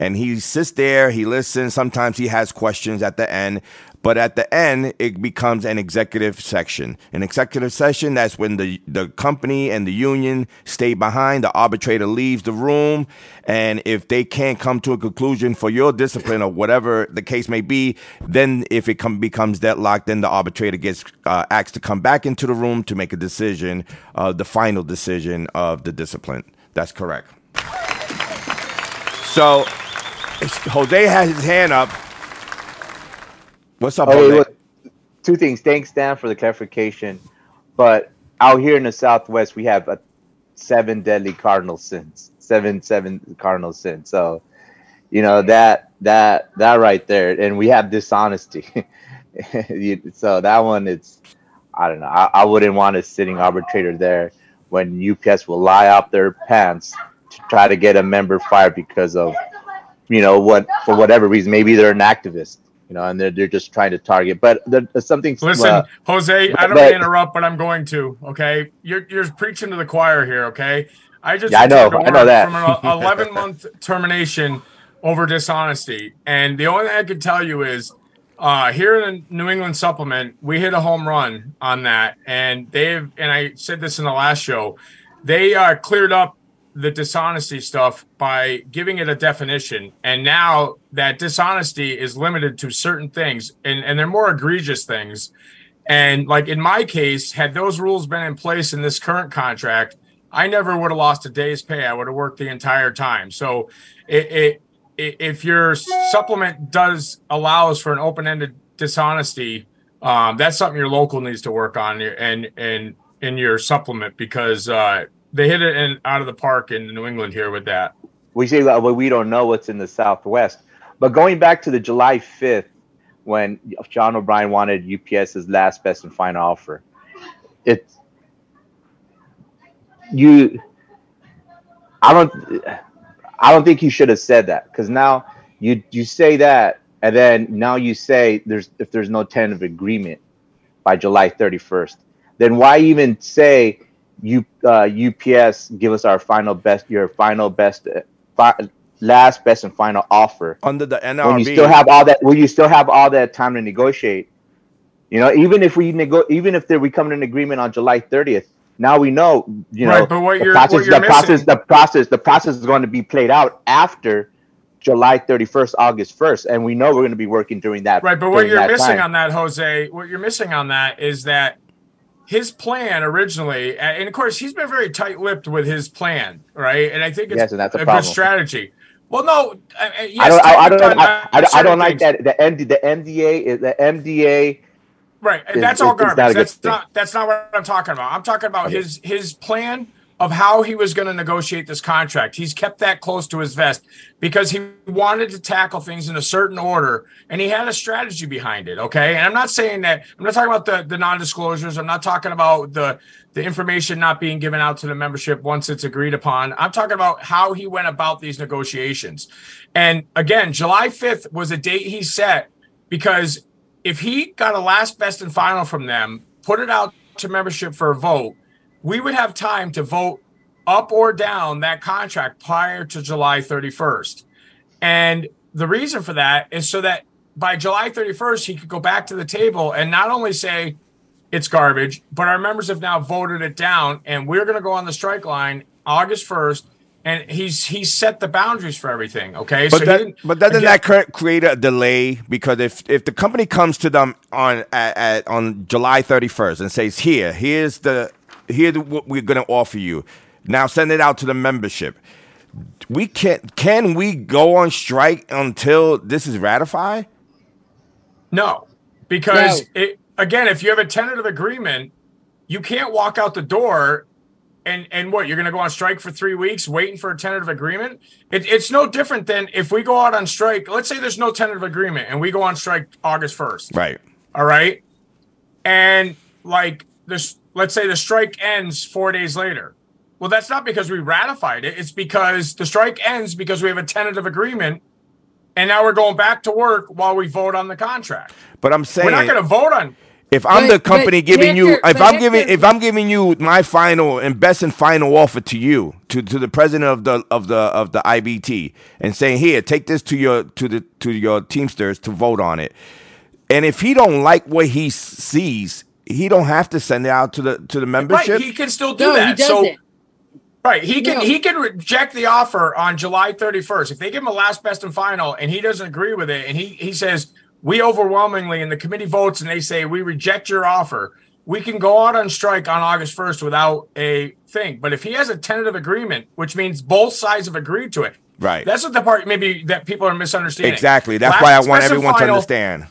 and he sits there, he listens. Sometimes he has questions at the end, but at the end, it becomes an executive section. An executive session, that's when the, the company and the union stay behind. The arbitrator leaves the room. And if they can't come to a conclusion for your discipline or whatever the case may be, then if it come, becomes deadlocked, then the arbitrator gets uh, asked to come back into the room to make a decision, uh, the final decision of the discipline. That's correct. So Jose has his hand up. What's up, Okay, look, two things. Thanks, Dan, for the clarification. But out here in the Southwest, we have uh, seven deadly cardinal sins, seven seven cardinal sins. So, you know that that that right there, and we have dishonesty. So that one, it's I don't know. I, I wouldn't want a sitting arbitrator there when UPS will lie up their pants to try to get a member fired because of you know what for whatever reason. Maybe they're an activist, you know, and they're they're just trying to target. But there's something. Listen, uh, Jose, I don't but- to interrupt, but I'm going to. Okay, you're you're preaching to the choir here. Okay, I just Yeah, I know, I know that. from an 11 month termination over dishonesty, and the only thing I can tell you is. Uh, here in the New England supplement, we hit a home run on that, and they've and I said this in the last show, they uh, cleared up the dishonesty stuff by giving it a definition, and now that dishonesty is limited to certain things, and and they're more egregious things. And like in my case, had those rules been in place in this current contract, I never would have lost a day's pay. I would have worked the entire time. So it, it, if your supplement does allows for an open-ended dishonesty, um, that's something your local needs to work on and and in your supplement because uh, they hit it in, out of the park in New England here with that. we say that well, we don't know what's in the Southwest. But going back to the July 5th, when John O'Brien wanted UPS's last, best, and final offer, it's you. I don't. I don't think you should have said that because now you you say that, and then now you say there's if there's no tentative agreement by July 31st, then why even say you uh, UPS give us our final best, your final best, uh, fi- last best and final offer Under the NRB. when you still have all that, when you still have all that time to negotiate. You know, even if we nego, even if there we come to an agreement on July 30th, now we know, you know, Right, but what the process, what the process, the process, the process is going to be played out after July 31st, August 1st, and we know we're going to be working during that. Right, but what you're missing time. on that, Jose, what you're missing on that is that his plan originally, and of course, he's been very tight-lipped with his plan, right? And I think it's Yes, and that's a a, good strategy. Well, no, uh, yes, I don't, I, I don't, I, I, I don't like things. that. The MD, the NDA is the NDA. Right, and is- that's all is- is not garbage. good That's not that's not what I'm talking about. I'm talking about Okay. his his plan of how he was going to negotiate this contract. He's kept that close to his vest because he wanted to tackle things in a certain order and he had a strategy behind it, okay? And I'm not saying that I'm not talking about the the non-disclosures. I'm not talking about the the information not being given out to the membership once it's agreed upon. I'm talking about how he went about these negotiations. And again, July 5th was a date he set because if he got a last best and final from them, put it out to membership for a vote, we would have time to vote up or down that contract prior to July 31st. And the reason for that is so that by July 31st, he could go back to the table and not only say it's garbage, but our members have now voted it down, and we're going to go on the strike line August 1st. And he's he's set the boundaries for everything. Okay, But he that, but doesn't again- that cre- create a delay? Because if if the company comes to them on at, at on July thirty first and says, "Here, here's the here's what we're going to offer you," now send it out to the membership. We can can we go on strike until this is ratified? No, because No. it again, if you have a tentative agreement, you can't walk out the door and and what you're going to go on strike for three weeks waiting for a tentative agreement. It, it's no different than if we go out on strike. Let's say there's no tentative agreement and we go on strike August first. Right. All right, and like this, let's say the strike ends four days later. Well, that's not because we ratified it. It's because the strike ends because we have a tentative agreement, and now we're going back to work while we vote on the contract. But I'm saying We're not going to vote on. If I'm But- the company but giving you, if I'm giving, Hector- if I'm giving you my final and best and final offer to you, to to the president of the of the of the IBT, and saying, here, take this to your to the to your Teamsters to vote on it, and if he don't like what he sees, he don't have to send it out to the to the membership. Right, he can still do No, he that. So doesn't. right, he can No. he can reject the offer on July 31st. If they give him a last best and final and he doesn't agree with it and he he says we overwhelmingly and the committee votes and they say we reject your offer, we can go out on strike on August 1st without a thing. But if he has a tentative agreement, which means both sides have agreed to it. Right. That's what the part maybe that people are misunderstanding. exactly. That's Last why I want best and everyone to understand.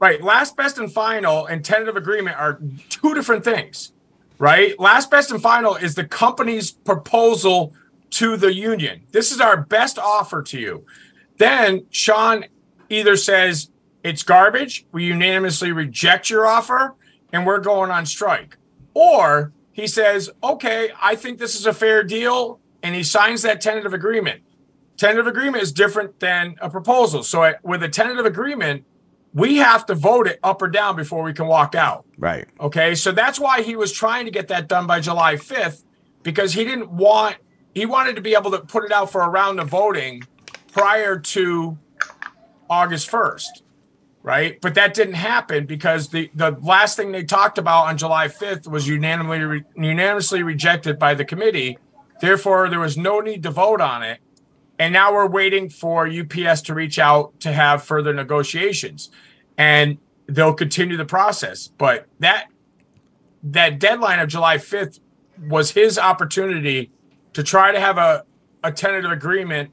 Right. Last best and final and tentative agreement are two different things. Right. Last best and final is the company's proposal to the union. This is our best offer to you. Then Sean either says it's garbage, we unanimously reject your offer, and we're going on strike. Or he says, okay, I think this is a fair deal, and he signs that tentative agreement. Tentative agreement is different than a proposal. So with a tentative agreement, we have to vote it up or down before we can walk out. Right. Okay. So that's why he was trying to get that done by July 5th because he didn't want, he wanted to be able to put it out for a round of voting prior to August 1st. Right. But that didn't happen because the, the last thing they talked about on July 5th was unanimously, unanimously rejected by the committee. Therefore, there was no need to vote on it. And now we're waiting for UPS to reach out to have further negotiations. And they'll continue the process. But that that deadline of July 5th was his opportunity to try to have a, a tentative agreement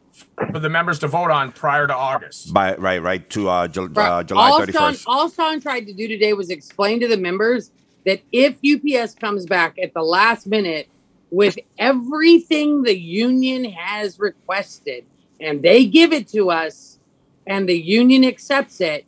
for the members to vote on prior to August. By right, right to uh, Ju- Right. uh, July all thirty Sean, all Sean tried to do today was explain to the members that if UPS comes back at the last minute with everything the union has requested and they give it to us and the union accepts it,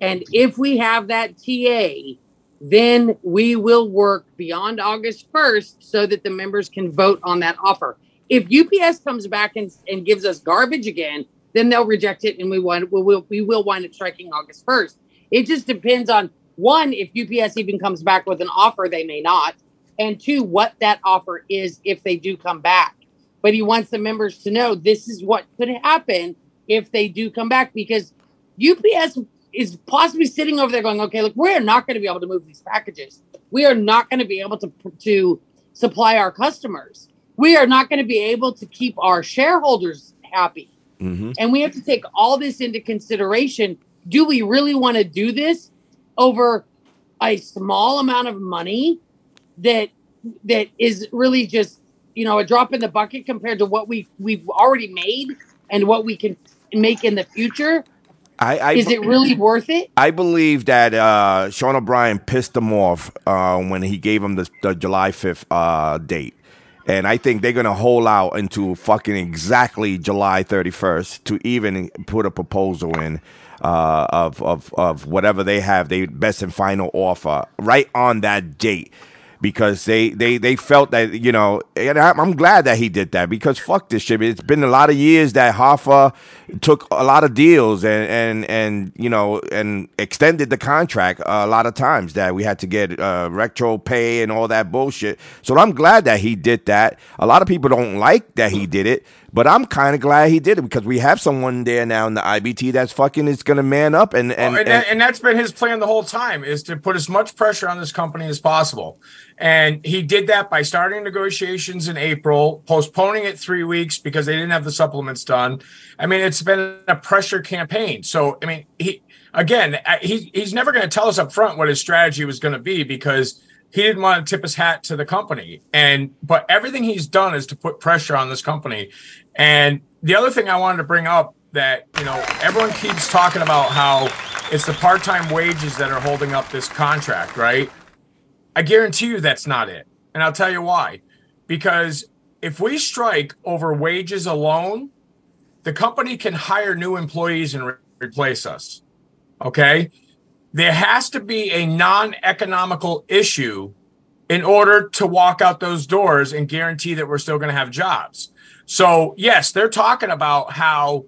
and if we have that TA, then we will work beyond August 1st so that the members can vote on that offer. If UPS comes back and, and gives us garbage again, then they'll reject it and we want we will we will wind up striking August 1st. It just depends on one, if UPS even comes back with an offer, they may not, and two, what that offer is if they do come back. But he wants the members to know this is what could happen if they do come back because UPS is possibly sitting over there going, okay, look, we're not going to be able to move these packages. We are not going to be able to to supply our customers. We are not going to be able to keep our shareholders happy. Mm-hmm. And we have to take all this into consideration. Do we really want to do this over a small amount of money that that is really just you know a drop in the bucket compared to what we we've already made and what we can make in the future? I, I is it really worth it? I believe that uh, Sean O'Brien pissed him off uh, when he gave him the, the July 5th uh, date. And I think they're going to hold out into fucking exactly July 31st to even put a proposal in uh, of, of, of whatever they have, they best and final offer right on that date. Because they, they, they felt that, you know, and I'm I'm glad that he did that because fuck this shit. It's been a lot of years that Hoffa took a lot of deals and, and, and you know, and extended the contract a lot of times that we had to get uh, retro pay and all that bullshit. So I'm glad that he did that. A lot of people don't like that he did it, but I'm kind of glad he did it because we have someone there now in the IBT that's fucking is going to man up and, and, and, and- and that's been his plan the whole time is to put as much pressure on this company as possible. And he did that by starting negotiations in April, postponing it three weeks because they didn't have the supplements done. I mean, it's been a pressure campaign. So, I mean, he again, he, he's never going to tell us up front what his strategy was going to be because he didn't want to tip his hat to the company. And but everything he's done is to put pressure on this company. And the other thing I wanted to bring up that you know everyone keeps talking about how it's the part-time wages that are holding up this contract, right? I guarantee you that's not it. And I'll tell you why. Because if we strike over wages alone, the company can hire new employees and re- replace us. Okay? There has to be a non-economical issue in order to walk out those doors and guarantee that we're still going to have jobs. So, yes, they're talking about how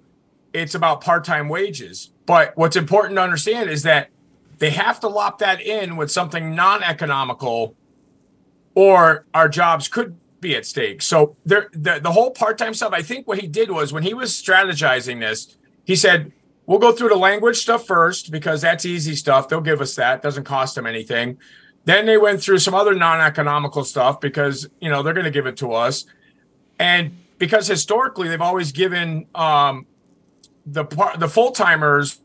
it's about part-time wages, but what's important to understand is that they have to lop that in with something non-economical, or our jobs could be at stake. So there, the the whole part-time stuff. I think what he did was when he was strategizing this, he said, "We'll go through the language stuff first because that's easy stuff. They'll give us that. Doesn't cost them anything." Then they went through some other non-economical stuff because you know they're going to give it to us, and because historically they've always given um, the the full timers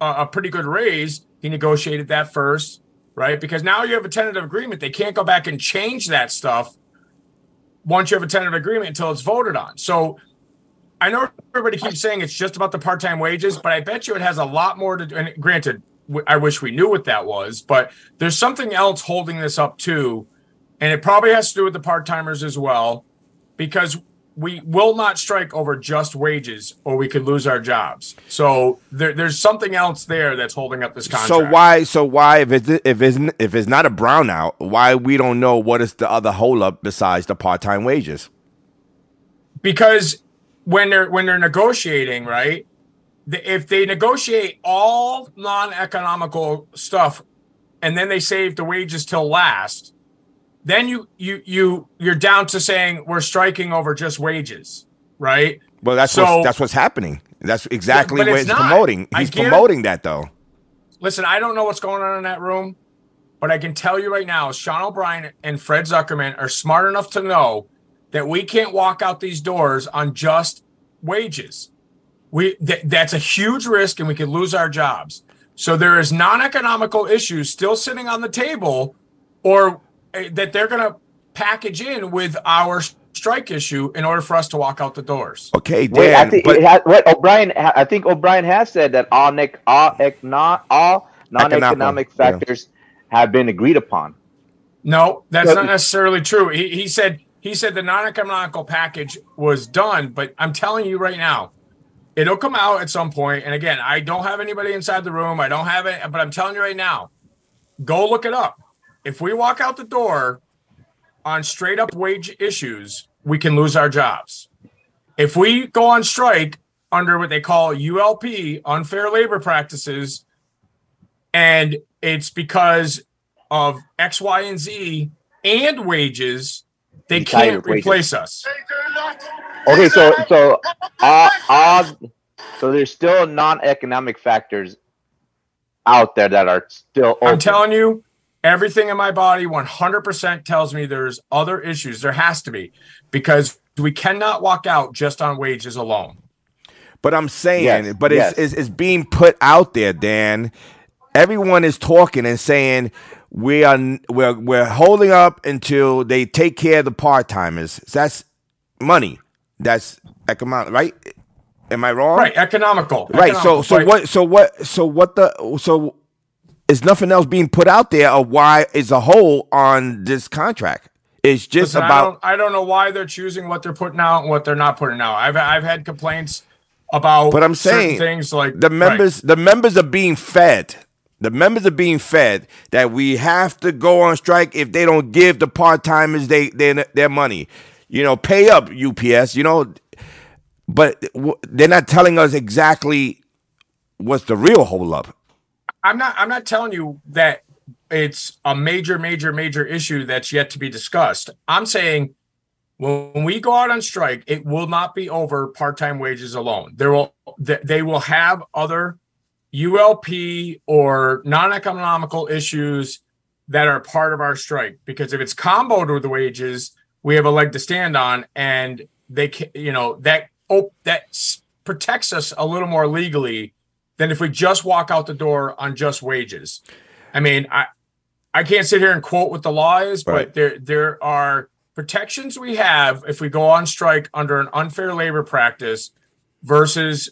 a pretty good raise. He negotiated that first, right? Because now you have a tentative agreement. They can't go back and change that stuff once you have a tentative agreement until it's voted on. So I know everybody keeps saying it's just about the part-time wages, but I bet you it has a lot more to do. And granted, I wish we knew what that was, but there's something else holding this up too, and it probably has to do with the part-timers as well, because we will not strike over just wages, or we could lose our jobs. So there, there's something else there that's holding up this contract. So why? So why? If it's if it's if it's not a brownout, why we don't know what is the other holdup besides the part time wages? because when they're when they're negotiating, right? the- If they negotiate all non-economical stuff, and then they save the wages till last, then you you you you're down to saying we're striking over just wages, right? Well, that's So- what's, that's what's happening. That's exactly what he's promoting. He's promoting that though. Listen, I don't know what's going on in that room, but I can tell you right now, Sean O'Brien and Fred Zuckerman are smart enough to know that we can't walk out these doors on just wages. We th- that's a huge risk, and we could lose our jobs. So there is non-economical issues still sitting on the table, or uh, that they're going to package in with our strike issue in order for us to walk out the doors. Okay, Wait, I Dan. think but has, what O'Brien. I think O'Brien has said that all nec, all ecno, all non-economic yeah. factors have been agreed upon. No, that's So- not necessarily true. He, he said he said the non-economical package was done, but I'm telling you right now, it'll come out at some point. And again, I don't have anybody inside the room. I don't have it, but I'm telling you right now, go look it up. If we walk out the door on straight up wage issues, we can lose our jobs. If we go on strike under what they call ULP, unfair labor practices, and it's because of X, Y, and Z and wages, they can't replace us. Okay, so so uh, all, all so there's still non-economic factors out there that are still. Open. I'm telling you, everything in my body 100% tells me there's other issues. There has to be because we cannot walk out just on wages alone. But I'm saying, Yes, but it's, yes. it's it's being put out there, Dan. Everyone is talking and saying we are we're we're holding up until they take care of the part timers. That's money. That's economic, right? Am I wrong? Right, economical. Right. So economical, so right? what so what so what the so is nothing else being put out there of why is a hole on this contract? It's just Listen, I about don't, I don't know why they're choosing what they're putting out and what they're not putting out. I've I've had complaints about But I'm saying things like the right. members the members are being fed. The members are being fed that we have to go on strike if they don't give the part timers they their their money. You know, pay up UPS. You know, but they're not telling us exactly what's the real hold up. I'm not I'm not telling you that it's a major, major, major issue that's yet to be discussed. I'm saying when we go out on strike, it will not be over part-time wages alone. There will th- they will have other ULP or non-economical issues that are part of our strike because if it's comboed with wages, we have a leg to stand on and they can, you know, that oh, that protects us a little more legally than if we just walk out the door on just wages. I mean, I I can't sit here and quote what the law is, but Right. there there are protections we have if we go on strike under an unfair labor practice versus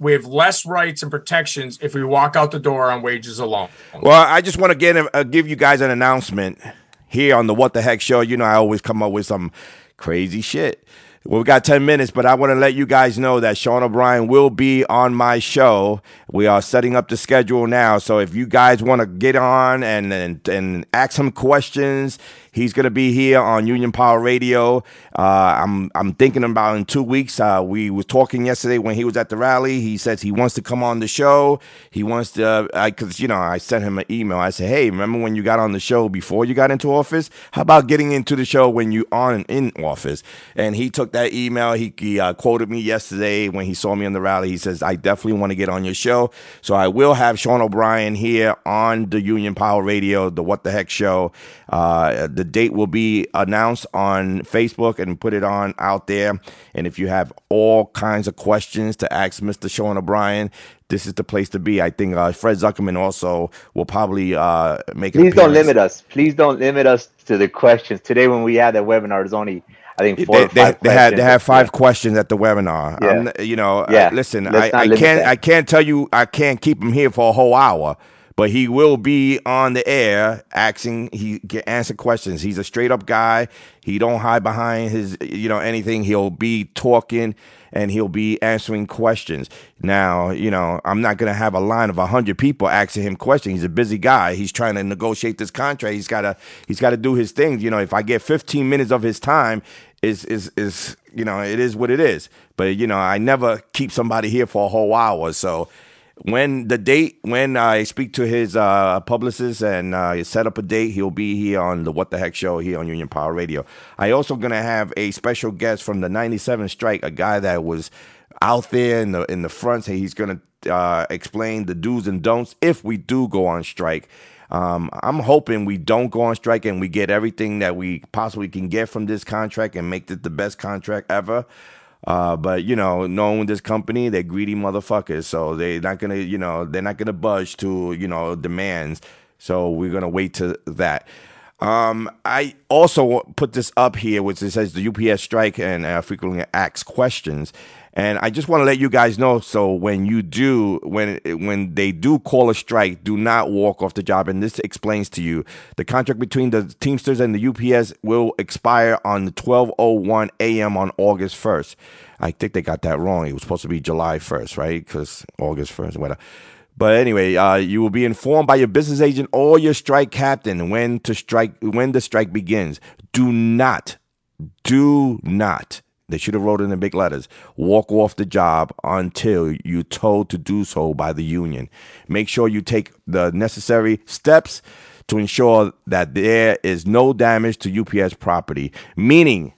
we have less rights and protections if we walk out the door on wages alone. Well, I just want to get uh, give you guys an announcement here on the What the Heck show. You know, I always come up with some crazy shit. Well, we got 10 minutes, but I want to let you guys know that Sean O'Brien will be on my show. We are setting up the schedule now. So if you guys want to get on and, and and ask him questions, he's gonna be here on Union Power Radio. Uh, I'm I'm thinking about in two weeks. Uh, we was talking yesterday when he was at the rally. He says he wants to come on the show. He wants to because you know I sent him an email. I said, hey, remember when you got on the show before you got into office? How about getting into the show when you on in office? And he took that email. He, he uh, quoted me yesterday when he saw me on the rally. He says, I definitely want to get on your show. So I will have Sean O'Brien here on the Union Power Radio, the What the Heck show. Uh, the date will be announced on Facebook and put it on out there. And if you have all kinds of questions to ask Mr. Sean O'Brien, this is the place to be. I think uh, Fred Zuckerman also will probably uh, make Please don't limit us. Please don't limit us to the questions. Today, when we had that webinar, there's only I think four They, or they, five. they had they had five questions at the webinar. Yeah. I'm you know, Yeah. uh, listen, Let's I, I can't. I can't tell you I can't keep him here for a whole hour, but he will be on the air asking he can answer questions. He's a straight up guy. He don't hide behind his you know anything. He'll be talking and he'll be answering questions. Now, you know, I'm not gonna have a line of hundred people asking him questions. He's a busy guy. He's trying to negotiate this contract. He's gotta he's gotta do his thing. You know, if I get 15 minutes of his time, is is is you know, it is what it is. But you know, I never keep somebody here for a whole hour. So when the date when I speak to his uh, publicist and uh, set up a date, he'll be here on the What the Heck show here on Union Power Radio. I also gonna have a special guest from the '97 strike, a guy that was out there in the in the front. Say he's gonna uh, explain the do's and don'ts if we do go on strike. Um, I'm hoping we don't go on strike and we get everything that we possibly can get from this contract and make it the best contract ever. Uh, but you know, knowing this company, they're greedy motherfuckers, so they're not gonna, you know, they're not gonna budge to, you know, demands. So we're gonna wait to that. Um, I also put this up here, which it says the UPS strike and uh, frequently asks questions. And I just want to let you guys know. So when you do, when when they do call a strike, do not walk off the job. And this explains to you the contract between the Teamsters and the UPS will expire on the 12:01 a.m. on August 1st. I think they got that wrong. It was supposed to be July 1st, right? Because August 1st, whatever. But anyway, uh, you will be informed by your business agent or your strike captain when to strike when the strike begins. Do not, do not. They should have wrote it in big letters. Walk off the job until you're told to do so by the union. Make sure you take the necessary steps to ensure that there is no damage to UPS property. Meaning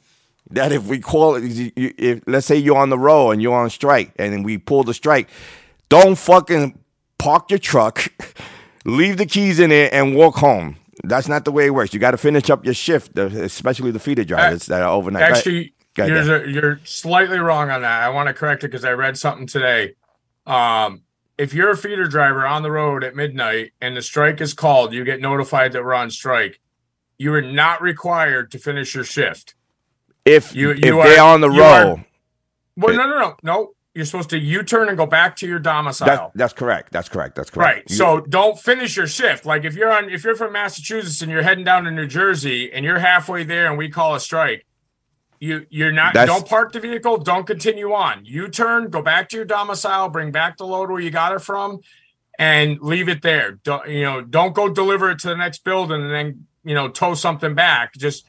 that if we call it, if let's say you're on the road and you're on strike, and we pull the strike, don't fucking park your truck, leave the keys in it, and walk home. That's not the way it works. You got to finish up your shift, especially the feeder drivers that are overnight. Actually, You're, you're slightly wrong on that. I want to correct it because I read something today. Um, if you're a feeder driver on the road at midnight and the strike is called, you get notified that we're on strike. You are not required to finish your shift. if You- if you they're on the you are- road, Well, no, no, no, no. You're supposed to U-turn and go back to your domicile. that, that's correct. That's correct. That's correct. Right. You- So don't finish your shift. Like if you're on if you're from Massachusetts and you're heading down to New Jersey and you're halfway there and we call a strike, you you're not That's- don't park the vehicle, don't continue on. You turn, go back to your domicile, bring back the load where you got it from, and leave it there. Don't you know, don't go deliver it to the next building and then you know tow something back. Just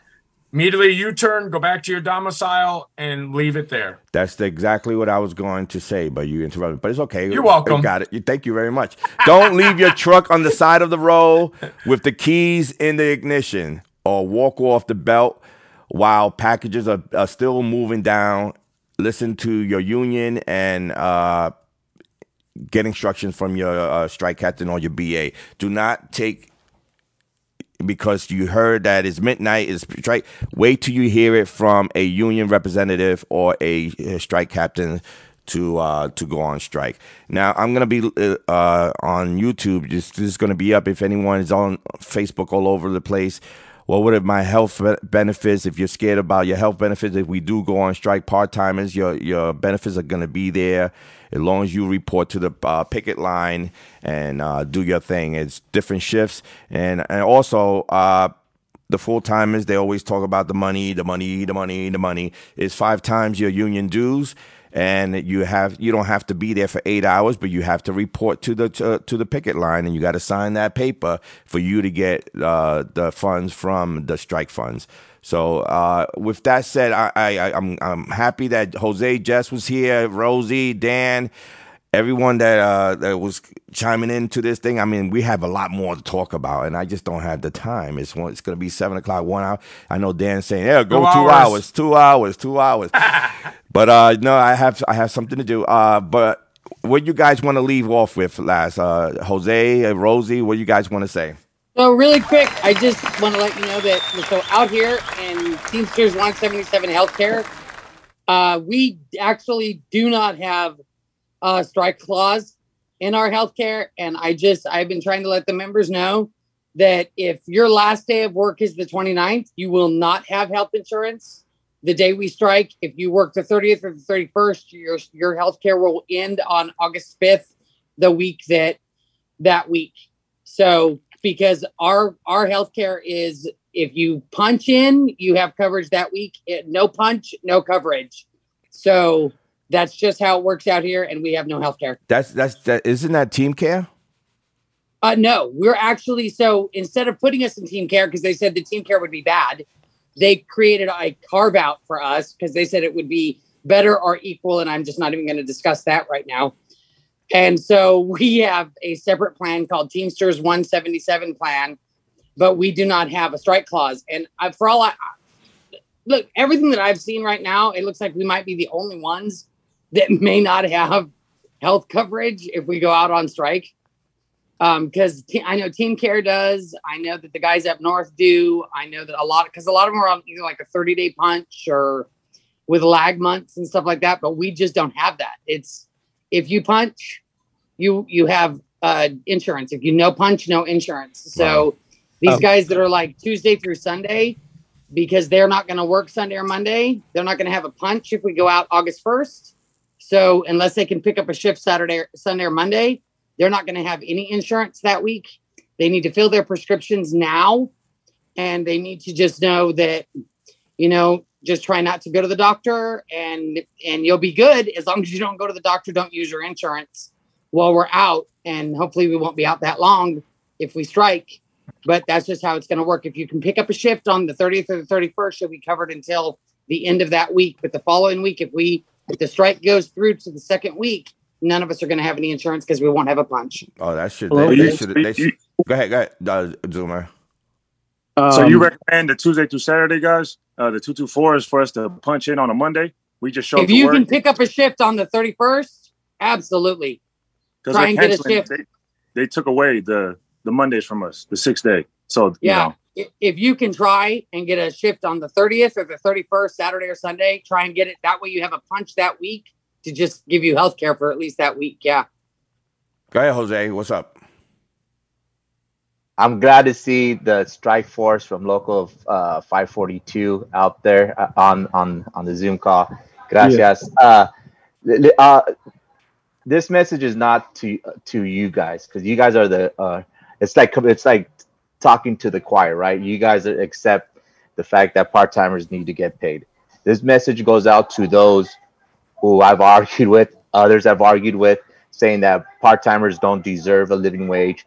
immediately you turn, go back to your domicile and leave it there. That's exactly what I was going to say, but you interrupted. But it's okay. You're welcome. Got it. You- Thank you very much. Don't leave your truck on the side of the road with the keys in the ignition, or walk off the belt while packages are, are still moving down. Listen to your union and uh, get instructions from your uh, strike captain or your BA. Do not take because you heard that it's midnight is strike. Wait till you hear it from a union representative or a, uh strike captain to uh, to go on strike. Now I'm gonna be uh, uh, on YouTube. This, this is gonna be up if anyone is on Facebook all over the place. What would my health benefits? If you're scared about your health benefits, if we do go on strike, part timers, your your benefits are gonna be there as long as you report to the uh, picket line and uh, do your thing. It's different shifts, and and also uh, the full timers. They always talk about the money, the money, the money, the money. It's five times your union dues, and you have you don't have to be there for eight hours, but you have to report to the to, to the picket line, and you got to sign that paper for you to get uh, the funds from the strike funds. So uh, with that said, I, I I'm I'm happy that Jose Jess was here, Rosie, Dan, everyone that uh, that was chiming into this thing. I mean, we have a lot more to talk about, and I just don't have the time. It's one, it's going to be seven o'clock, one hour. I know Dan's saying, "Yeah, go Two two, hours. hours, two hours, two hours." but uh, no, I have I have something to do. Uh, but what you guys want to leave off with last? Uh, Jose, uh, Rosie, what you guys want to say? So really quick, I just want to let you know that so out here in Teamsters 177 Healthcare, uh, we actually do not have a strike clause in our healthcare, and I just I've been trying to let the members know that if your last day of work is the 29th, you will not have health insurance the day we strike. If you work the 30th or the 31st, your your healthcare will end on August 5th, the week that that week. So because our our healthcare is if you punch in, you have coverage that week. It, no punch, no coverage. So that's just how it works out here, and we have no healthcare. That's that's that. Isn't that team care? Uh, no, we're actually so instead of putting us in team care because they said the team care would be bad, they created a carve out for us because they said it would be better or equal, and I'm just not even going to discuss that right now. And so we have a separate plan called Teamsters 177 plan, but we do not have a strike clause. And I, for all I look, everything that I've seen right now, it looks like we might be the only ones that may not have health coverage if we go out on strike. Um, because I know Team Care does. I know that the guys up north do. I know that a lot because a lot of them are on either like a 30 day punch or with lag months and stuff like that. But we just don't have that. It's if you punch, you you have uh, insurance. If you no punch, no insurance. So these Oh. guys that are like Tuesday through Sunday, because they're not going to work Sunday or Monday, they're not going to have a punch if we go out August first. So unless they can pick up a shift Saturday, or Sunday, or Monday, they're not going to have any insurance that week. They need to fill their prescriptions now, and they need to just know that, you know, just try not to go to the doctor, and and you'll be good as long as you don't go to the doctor. Don't use your insurance while we're out, and hopefully we won't be out that long if we strike. But that's just how it's going to work. If you can pick up a shift on the 30th or the 31st, you'll be covered until the end of that week. But the following week, if we if the strike goes through to the second week, none of us are going to have any insurance because we won't have a punch. Oh, that should. They, they should. They should. Go ahead. Go ahead. Uh, Zoomer. so you Um, recommend the Tuesday through Saturday, guys? Uh, the two two four is for us to punch in on a Monday. We just show If you work can pick up a shift on the 31st, absolutely. because try they're and get a shift. They, they took away the the Mondays from us, the sixth day. So Yeah. you know, If you can try and get a shift on the 30th or the 31st, Saturday or Sunday, try and get it. That way you have a punch that week to just give you health care for at least that week. Yeah. Go ahead, Jose. What's up? I'm glad to see the strike force from local uh, 542 out there uh, on on on the Zoom call. Gracias. Uh, li- li- uh, this message is not to to you guys because you guys are the. Uh, it's like it's like talking to the choir, right? You guys accept the fact that part timers need to get paid. This message goes out to those who I've argued with, others I've argued with, saying that part timers don't deserve a living wage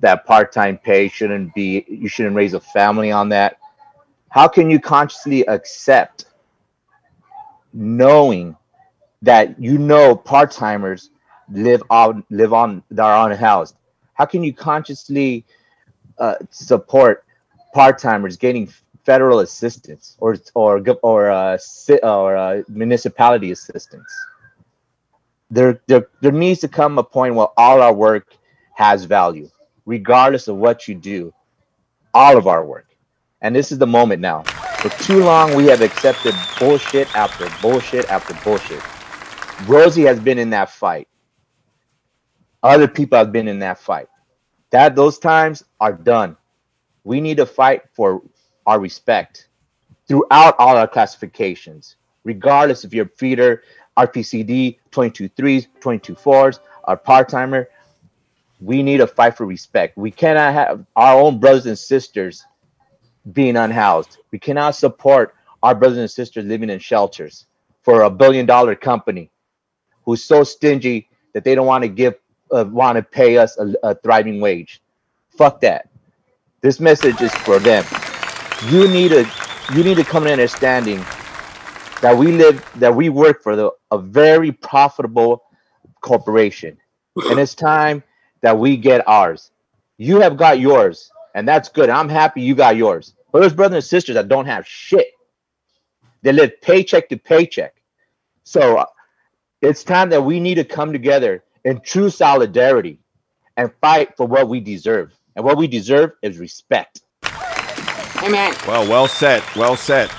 that part-time pay shouldn't be you shouldn't raise a family on that. How can you consciously accept knowing that you know part-timers live on live on that are unhoused? How can you consciously uh, support part-timers getting federal assistance or or or uh, or uh, municipality assistance there, there there needs to come a point where all our work has value regardless of what you do, all of our work. And this is the moment now. For too long, we have accepted bullshit after bullshit after bullshit. Rosie has been in that fight. Other people have been in that fight. That those times are done. We need to fight for our respect throughout all our classifications, regardless if you're feeder, RPCD, 22 threes, 22 fours, or part timer we need to fight for respect. We cannot have our own brothers and sisters being unhoused. We cannot support our brothers and sisters living in shelters for a billion dollar company who's so stingy that they don't want to give, uh, want to pay us a, a thriving wage. Fuck that. This message is for them. You need a, you need to come to understanding that we live, that we work for the, a very profitable corporation, and it's time that we get ours. You have got yours, and that's good. I'm happy you got yours. But there's brothers and sisters that don't have shit. They live paycheck to paycheck. So uh, it's time that we need to come together in true solidarity and fight for what we deserve. And what we deserve is respect. Amen. Well, well said. Well said.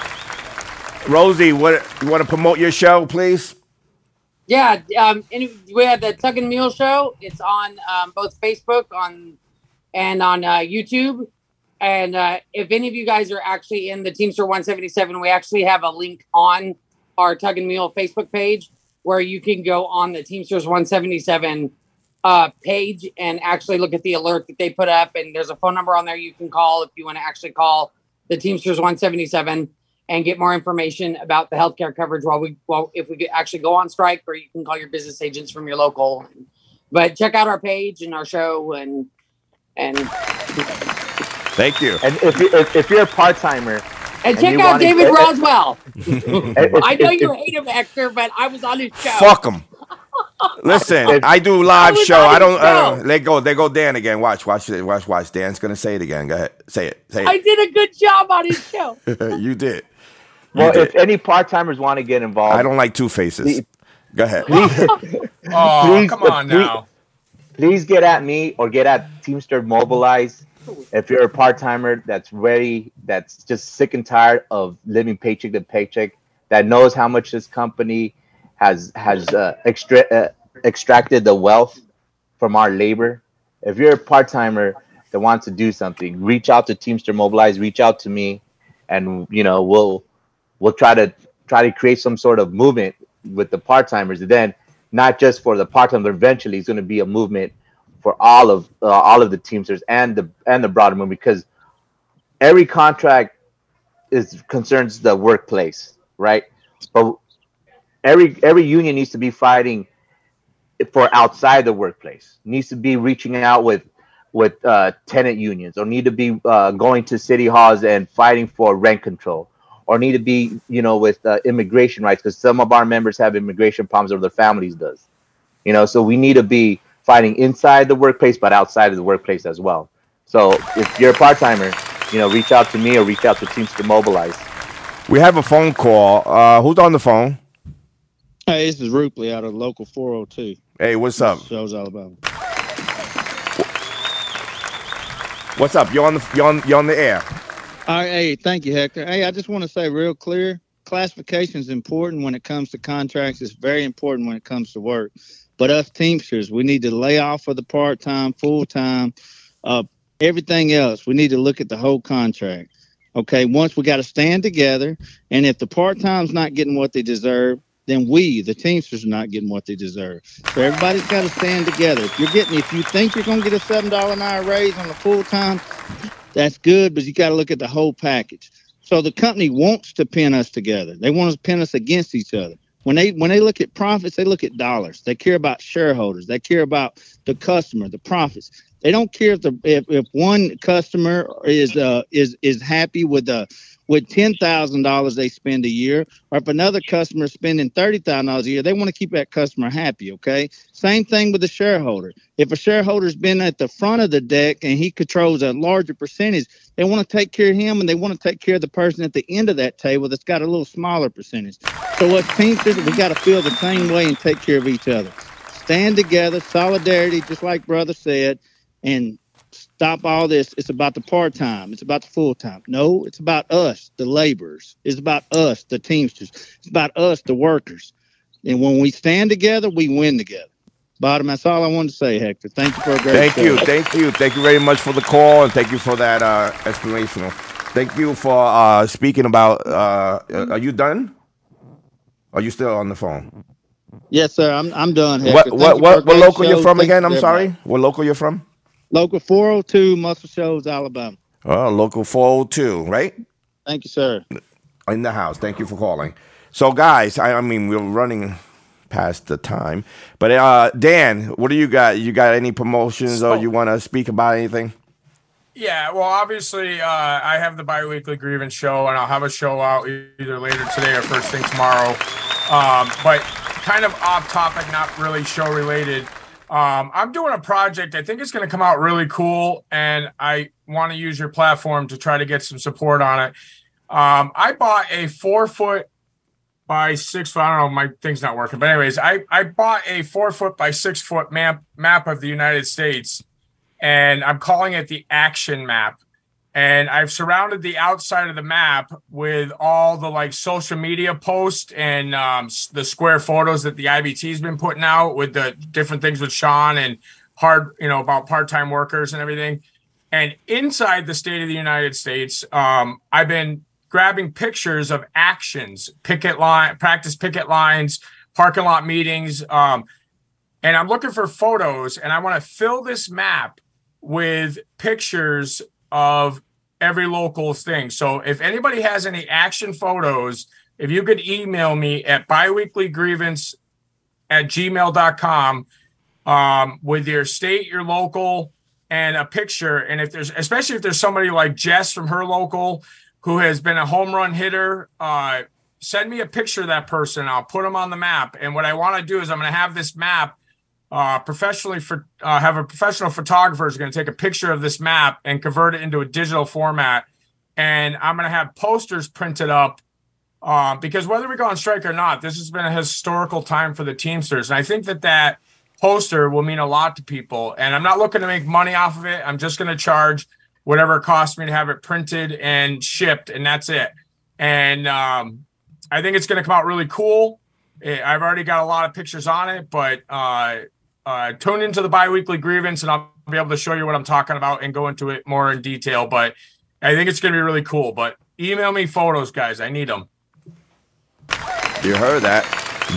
Rosie, what you want to promote your show, please? Yeah, um, we have the Tug and Mule Show. It's on um, both Facebook on and on uh, YouTube. And uh, if any of you guys are actually in the Teamster 177, we actually have a link on our Tug and Mule Facebook page where you can go on the Teamsters 177 uh, page and actually look at the alert that they put up. And there's a phone number on there you can call if you want to actually call the Teamsters 177 and get more information about the healthcare coverage while we well if we could actually go on strike or you can call your business agents from your local but check out our page and our show and and Thank you. And if, you, if, if you're a part timer, and check you out wanna- David if- Roswell. if- I know if- you hate him, Hector, but I was on his show. Fuck them. Listen, I do live was show. I don't. Uh, show. they go. They go. Dan again. Watch. Watch. Watch. Watch. Dan's gonna say it again. Go ahead. Say it. Say I did a good job on his show. you did. You well, did. if any part timers want to get involved, I don't like two faces. Go ahead. Oh, Please- come on please- now. please get at me or get at Teamster Mobilize. If you're a part timer that's ready, that's just sick and tired of living paycheck to paycheck, that knows how much this company has has uh, extra, uh, extracted the wealth from our labor. If you're a part timer that wants to do something, reach out to Teamster Mobilize. Reach out to me, and you know we'll we'll try to try to create some sort of movement with the part timers. Then not just for the part time, but eventually it's going to be a movement for all of uh, all of the teamsters and the and the broader movement because every contract is concerns the workplace, right? But every every union needs to be fighting for outside the workplace. Needs to be reaching out with with uh, tenant unions, or need to be uh, going to city halls and fighting for rent control, or need to be you know with uh, immigration rights because some of our members have immigration problems or their families does. You know, so we need to be fighting inside the workplace, but outside of the workplace as well. So if you're a part timer, you know, reach out to me or reach out to Teamster Mobilize. We have a phone call. Uh, who's on the phone? Hey, this is Rupley out of local 402. Hey, what's up? Shoals Alabama. What's up? You on the you on you on the air? All right, hey, thank you, Hector. Hey, I just want to say real clear classification is important when it comes to contracts. It's very important when it comes to work. But us Teamsters, we need to lay off of the part time, full time, uh, everything else. We need to look at the whole contract. Okay, once we got to stand together, and if the part time's not getting what they deserve, then we, the Teamsters, are not getting what they deserve. So everybody's got to stand together. If you're getting, if you think you're going to get a seven dollar an hour raise on the full time, that's good, but you got to look at the whole package. So the company wants to pin us together. They want to pin us against each other. When they when they look at profits, they look at dollars. They care about shareholders. They care about the customer, the profits. They don't care if the if, if one customer is uh is is happy with the with ten thousand dollars they spend a year, or if another customer is spending thirty thousand dollars a year, they want to keep that customer happy. Okay. Same thing with the shareholder. If a shareholder's been at the front of the deck and he controls a larger percentage, they want to take care of him and they want to take care of the person at the end of that table that's got a little smaller percentage. So as Teamsters, we got to feel the same way and take care of each other. Stand together, solidarity, just like brother said, and stop all this. It's about the part time. It's about the full time. No, it's about us, the laborers. It's about us, the Teamsters. It's about us, the workers. And when we stand together, we win together. Bottom, that's all I wanted to say, Hector. Thank you for a great Thank show. you, thank you, thank you very much for the call, and thank you for that uh, explanation. Thank you for uh, speaking about. Uh, are you done? Are you still on the phone? Yes, sir. I'm I'm done. Hector. What what you for a what, what local you're from again? I'm sorry. What local you're from? Local 402 Muscle Shoals, Alabama. Oh, local 402, right? Thank you, sir. In the house. Thank you for calling. So, guys, I, I mean, we're running past the time. But uh, Dan, what do you got? You got any promotions or you want to speak about anything? Yeah, well, obviously, uh, I have the biweekly grievance show, and I'll have a show out either later today or first thing tomorrow. Um, but kind of off topic, not really show related. Um, I'm doing a project. I think it's going to come out really cool, and I want to use your platform to try to get some support on it. Um, I bought a four foot by six foot. I don't know, my thing's not working, but anyways, I I bought a four foot by six foot map map of the United States and I'm calling it the action map. And I've surrounded the outside of the map with all the like social media posts and um, the square photos that the IBT's been putting out with the different things with Sean and hard, you know, about part time workers and everything. And inside the state of the United States, um, I've been grabbing pictures of actions, picket line, practice picket lines, parking lot meetings. Um, and I'm looking for photos, and I want to fill this map with pictures of every local thing. So if anybody has any action photos, if you could email me at biweeklygrievance at gmail.com um, with your state, your local, and a picture. And if there's, especially if there's somebody like Jess from her local who has been a home run hitter, uh, send me a picture of that person. I'll put them on the map. And what I want to do is I'm going to have this map uh, professionally for uh, have a professional photographer is going to take a picture of this map and convert it into a digital format, and I'm going to have posters printed up. Uh, because whether we go on strike or not, this has been a historical time for the Teamsters, and I think that that poster will mean a lot to people. And I'm not looking to make money off of it. I'm just going to charge whatever it costs me to have it printed and shipped, and that's it. And um, I think it's going to come out really cool. Eh, I've already got a lot of pictures on it, but uh, uh, tune into the biweekly grievance, and I'll be able to show you what I'm talking about and go into it more in detail. But I think it's going to be really cool. But email me photos, guys. I need them. You heard that.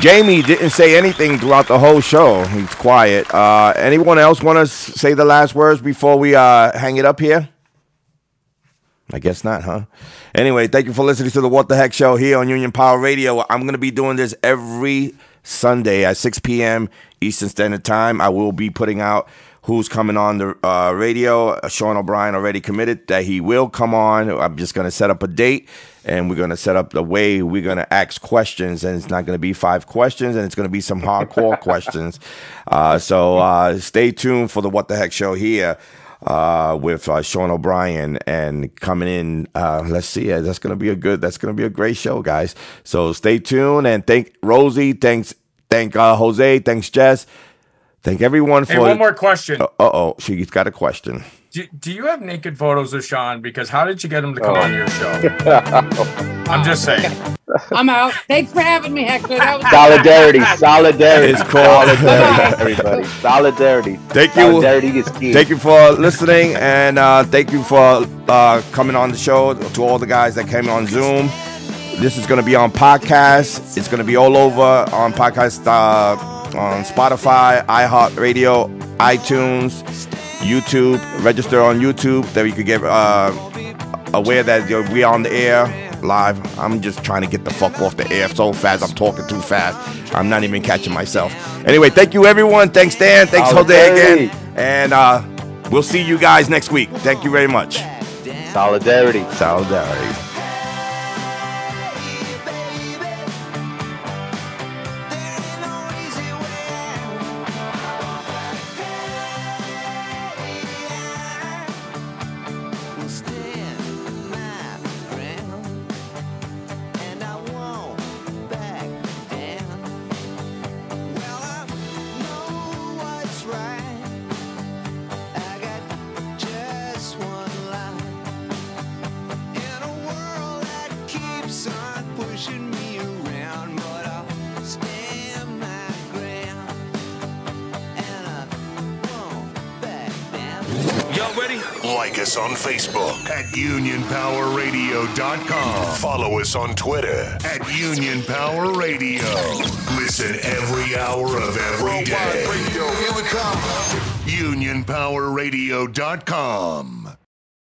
Jamie didn't say anything throughout the whole show. He's quiet. Uh, anyone else want to say the last words before we uh, hang it up here? I guess not, huh? Anyway, thank you for listening to the What the Heck show here on Union Power Radio. I'm going to be doing this every Sunday at 6 p.m. Eastern Standard Time. I will be putting out who's coming on the uh, radio. Uh, Sean O'Brien already committed that he will come on. I'm just going to set up a date and we're going to set up the way we're going to ask questions. And it's not going to be five questions and it's going to be some hardcore questions. Uh, so uh, stay tuned for the What the Heck show here uh, with uh, Sean O'Brien and coming in. Uh, let's see, uh, that's gonna be a good. That's gonna be a great show, guys. So stay tuned and thank Rosie. Thanks, thank uh, Jose. Thanks Jess. Thank everyone for. Hey, one more question. Uh oh, she's got a question. Do, do you have naked photos of Sean? Because how did you get him to come Oh. on your show? I'm just saying. I'm out. Thanks for having me, Hector. That was Solidarity, solidarity. It's cool. Solidarity, everybody. Solidarity. Thank you. Solidarity is key. Thank you for listening, and uh, thank you for uh, coming on the show. To all the guys that came on Zoom, this is going to be on podcast. It's going to be all over on podcast, uh, on Spotify, iHeartRadio, iTunes, YouTube. Register on YouTube that you could get uh, aware that you know, we are on the air live. I'm just trying to get the fuck off the air so fast. I'm talking too fast. I'm not even catching myself. Anyway, thank you everyone. Thanks Dan. Thanks Jose again. And uh, we'll see you guys next week. Thank you very much. Solidarity. Solidarity. Us on Twitter at Union Power Radio. Listen every hour of every day. Here we come. UnionPowerRadio.com.